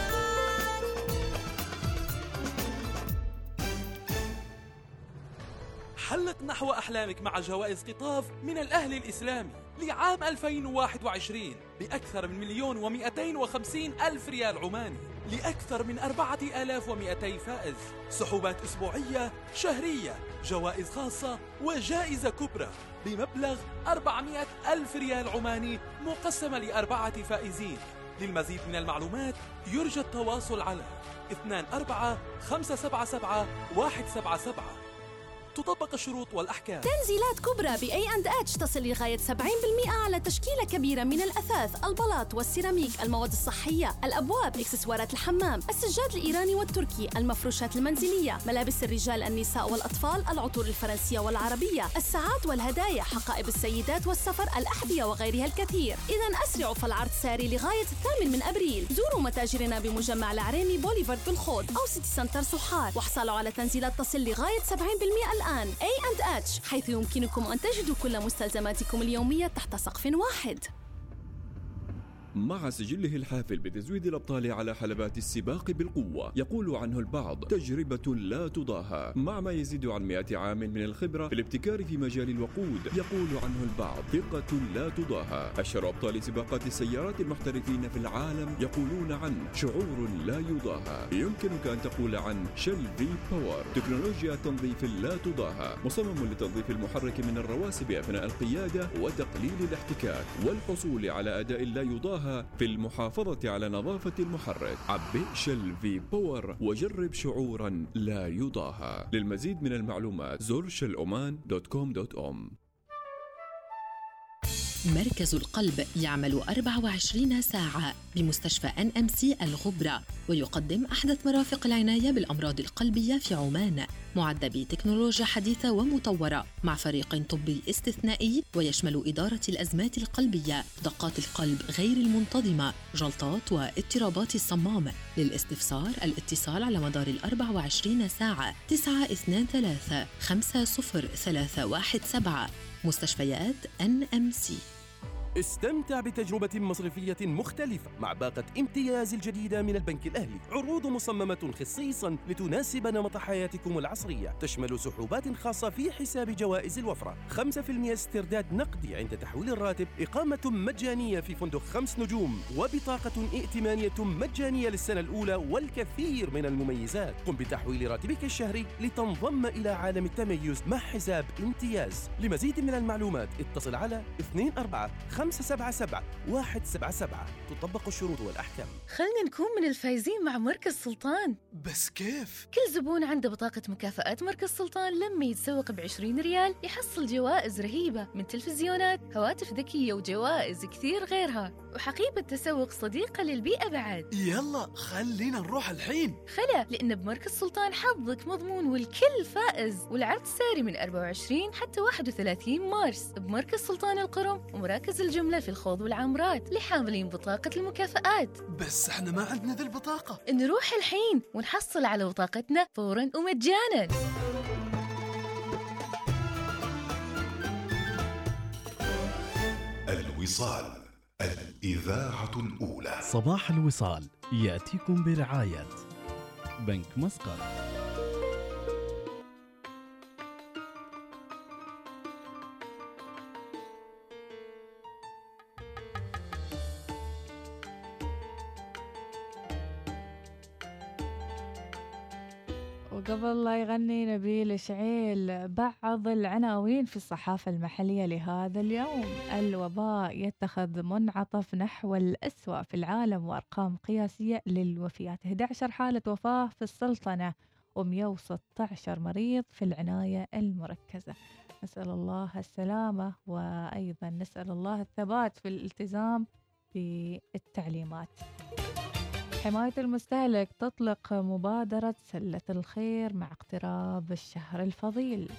حلق نحو أحلامك مع جوائز قطاف من الأهلي الإسلامي لعام 2021 بأكثر من مليون ومئتين وخمسين ألف ريال عماني لأكثر من أربعة آلاف ومئتي فائز. سحوبات أسبوعية شهرية جوائز خاصة وجائزة كبرى. بمبلغ 400 ألف ريال عماني مقسمة لأربعة فائزين. للمزيد من المعلومات يرجى التواصل على 24 577 177 تطبق الشروط والأحكام تنزيلات كبرى ب A&H تصل لغاية 70% على تشكيلة كبيرة من الأثاث، البلاط والسيراميك، المواد الصحية، الأبواب، إكسسوارات الحمام، السجاد الإيراني والتركي، المفروشات المنزلية، ملابس الرجال، النساء والأطفال، العطور الفرنسية والعربية، الساعات والهدايا، حقائب السيدات والسفر، الأحذية وغيرها الكثير. إذا أسرعوا فالعرض ساري لغاية الثامن من أبريل. زوروا متاجرنا بمجمع العريمي بوليفارد بالخوض أو City Centre صحار واحصلوا على تنزيلات تصل لغاية 70% الآن. A&H حيث يمكنكم أن تجدوا كل مستلزماتكم اليومية تحت سقف واحد. مع سجله الحافل بتزويد الأبطال على حلبات السباق بالقوة يقول عنه البعض تجربة لا تضاهى. مع ما يزيد عن 100 عام من الخبرة في الابتكار في مجال الوقود يقول عنه البعض ثقة لا تضاهى. أشهر أبطال سباقات السيارات المحترفين في العالم يقولون عنه شعور لا يضاهى. يمكنك أن تقول عن Shell V-Power تكنولوجيا تنظيف لا تضاهى. مصمم لتنظيف المحرك من الرواسب أثناء القيادة وتقليل الاحتكاك والحصول على أداء لا يضاهى. في المحافظة على نظافة المحرك. عبئ Shell V-Power وجرب شعورا لا يضاهى. للمزيد من المعلومات زر Shell Oman dot com dot om. مركز القلب يعمل 24 ساعة بمستشفى NMC الغبرة ويقدم أحدث مرافق العناية بالأمراض القلبية في عمان. معد بتكنولوجيا حديثة ومطورة مع فريق طبي استثنائي ويشمل إدارة الأزمات القلبية دقات القلب غير المنتظمة جلطات واضطرابات الصمام. للاستفسار الاتصال على مدار ال 24 ساعة 923 50317 مستشفيات NMC استمتع بتجربة مصرفية مختلفة مع باقة امتياز الجديدة من البنك الأهلي. عروض مصممة خصيصا لتناسب نمط حياتكم العصرية. تشمل سحوبات خاصة في حساب جوائز الوفرة. 5% استرداد نقدي عند تحويل الراتب. إقامة مجانية في فندق خمس نجوم. وبطاقة ائتمانية مجانية للسنة الأولى والكثير من المميزات. قم بتحويل راتبك الشهري لتنضم إلى عالم التميز مع حساب امتياز. لمزيد من المعلومات اتصل على 24 577 177 تطبق الشروط والأحكام. خلنا نكون من الفايزين مع مركز سلطان. بس كيف؟ كل زبون عنده بطاقة مكافآت مركز سلطان لما يتسوق ب 20 ريال يحصل جوائز رهيبة من تلفزيونات هواتف ذكية وجوائز كثير غيرها. وحقيبة تسوق صديقة للبيئة بعد. يلا خلينا نروح الحين. خلا لأن بمركز سلطان حظك مضمون والكل فائز. والعرض ساري من 24 حتى 31 مارس. بمركز سلطان القرم ومراكز الجملة في الخوض والعمرات لحاملين بطاقة المكافآت. بس إحنا ما عندنا ذي البطاقة. نروح الحين ونحصل على بطاقتنا فورا ومجانا. الوصال الإذاعة الأولى. صباح الوصال يأتيكم برعاية بنك مسقط. وقبل لا يغني نبيل شعيل بعض العناوين في الصحافة المحلية لهذا اليوم. الوباء يتخذ منعطف نحو الأسوأ في العالم وأرقام قياسية للوفيات. 11 حالة وفاة في السلطنة و116 مريض في العناية المركزة. نسأل الله السلامة وأيضا نسأل الله الثبات في الالتزام بالتعليمات. حماية المستهلك تطلق مبادرة سلة الخير مع اقتراب الشهر الفضيل.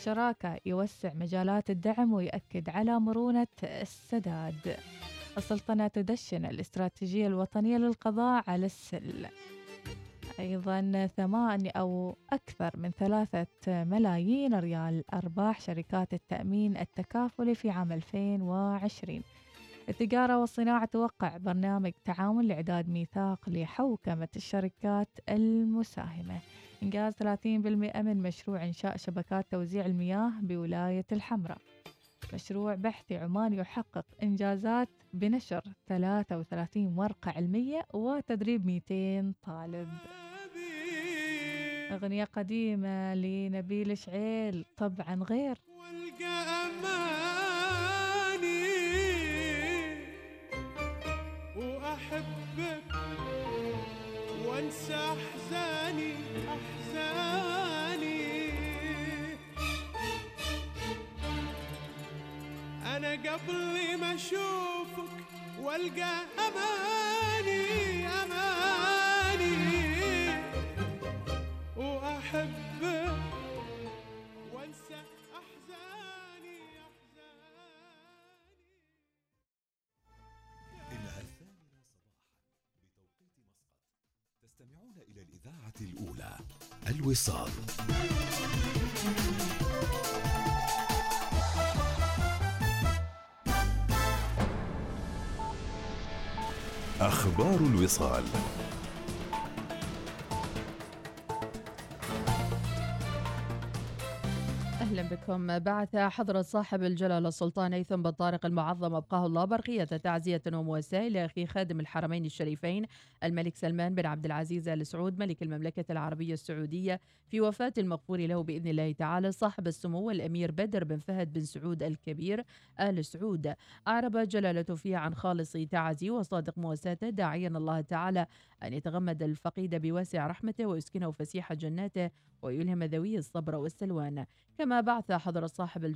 شراكة يوسع مجالات الدعم ويؤكد على مرونة السداد. السلطنة تدشن الاستراتيجية الوطنية للقضاء على السل. أيضا ثمان أو أكثر من ثلاثة ملايين ريال أرباح شركات التأمين التكافلي في عام 2020 التجارة والصناعة توقع برنامج تعاون لإعداد ميثاق لحوكمة الشركات المساهمة. إنجاز 30% من مشروع إنشاء شبكات توزيع المياه بولاية الحمراء. مشروع بحثي عمان يحقق إنجازات بنشر 33 ورقة علمية وتدريب 200 طالب. أغنية قديمة لنبيل شعيل طبعا غير انسى احزاني احزاني. أنا قبل ما اشوفك والقى اماني اماني. واحب الإذاعة الأولى الوصال. أخبار الوصال. أهلا بكم. بعث حضرة صاحب الجلالة السلطان هيثم بن طارق المعظم. أبقاه الله برقية تعزية ومواساة لأخي خادم الحرمين الشريفين الملك سلمان بن عبد العزيز آل سعود ملك المملكة العربية السعودية في وفاة المغفور له بإذن الله تعالى صاحب السمو الأمير بدر بن فهد بن سعود الكبير آل سعود. أعرب جلالته فيه عن خالص تعزي وصادق مواساته داعيا الله تعالى أن يتغمد الفقيد بواسع رحمته ويسكنه فسيح جناته ويلهم ذويه الصبر والسلوان. كما بعث حضرة صاحب الجلالة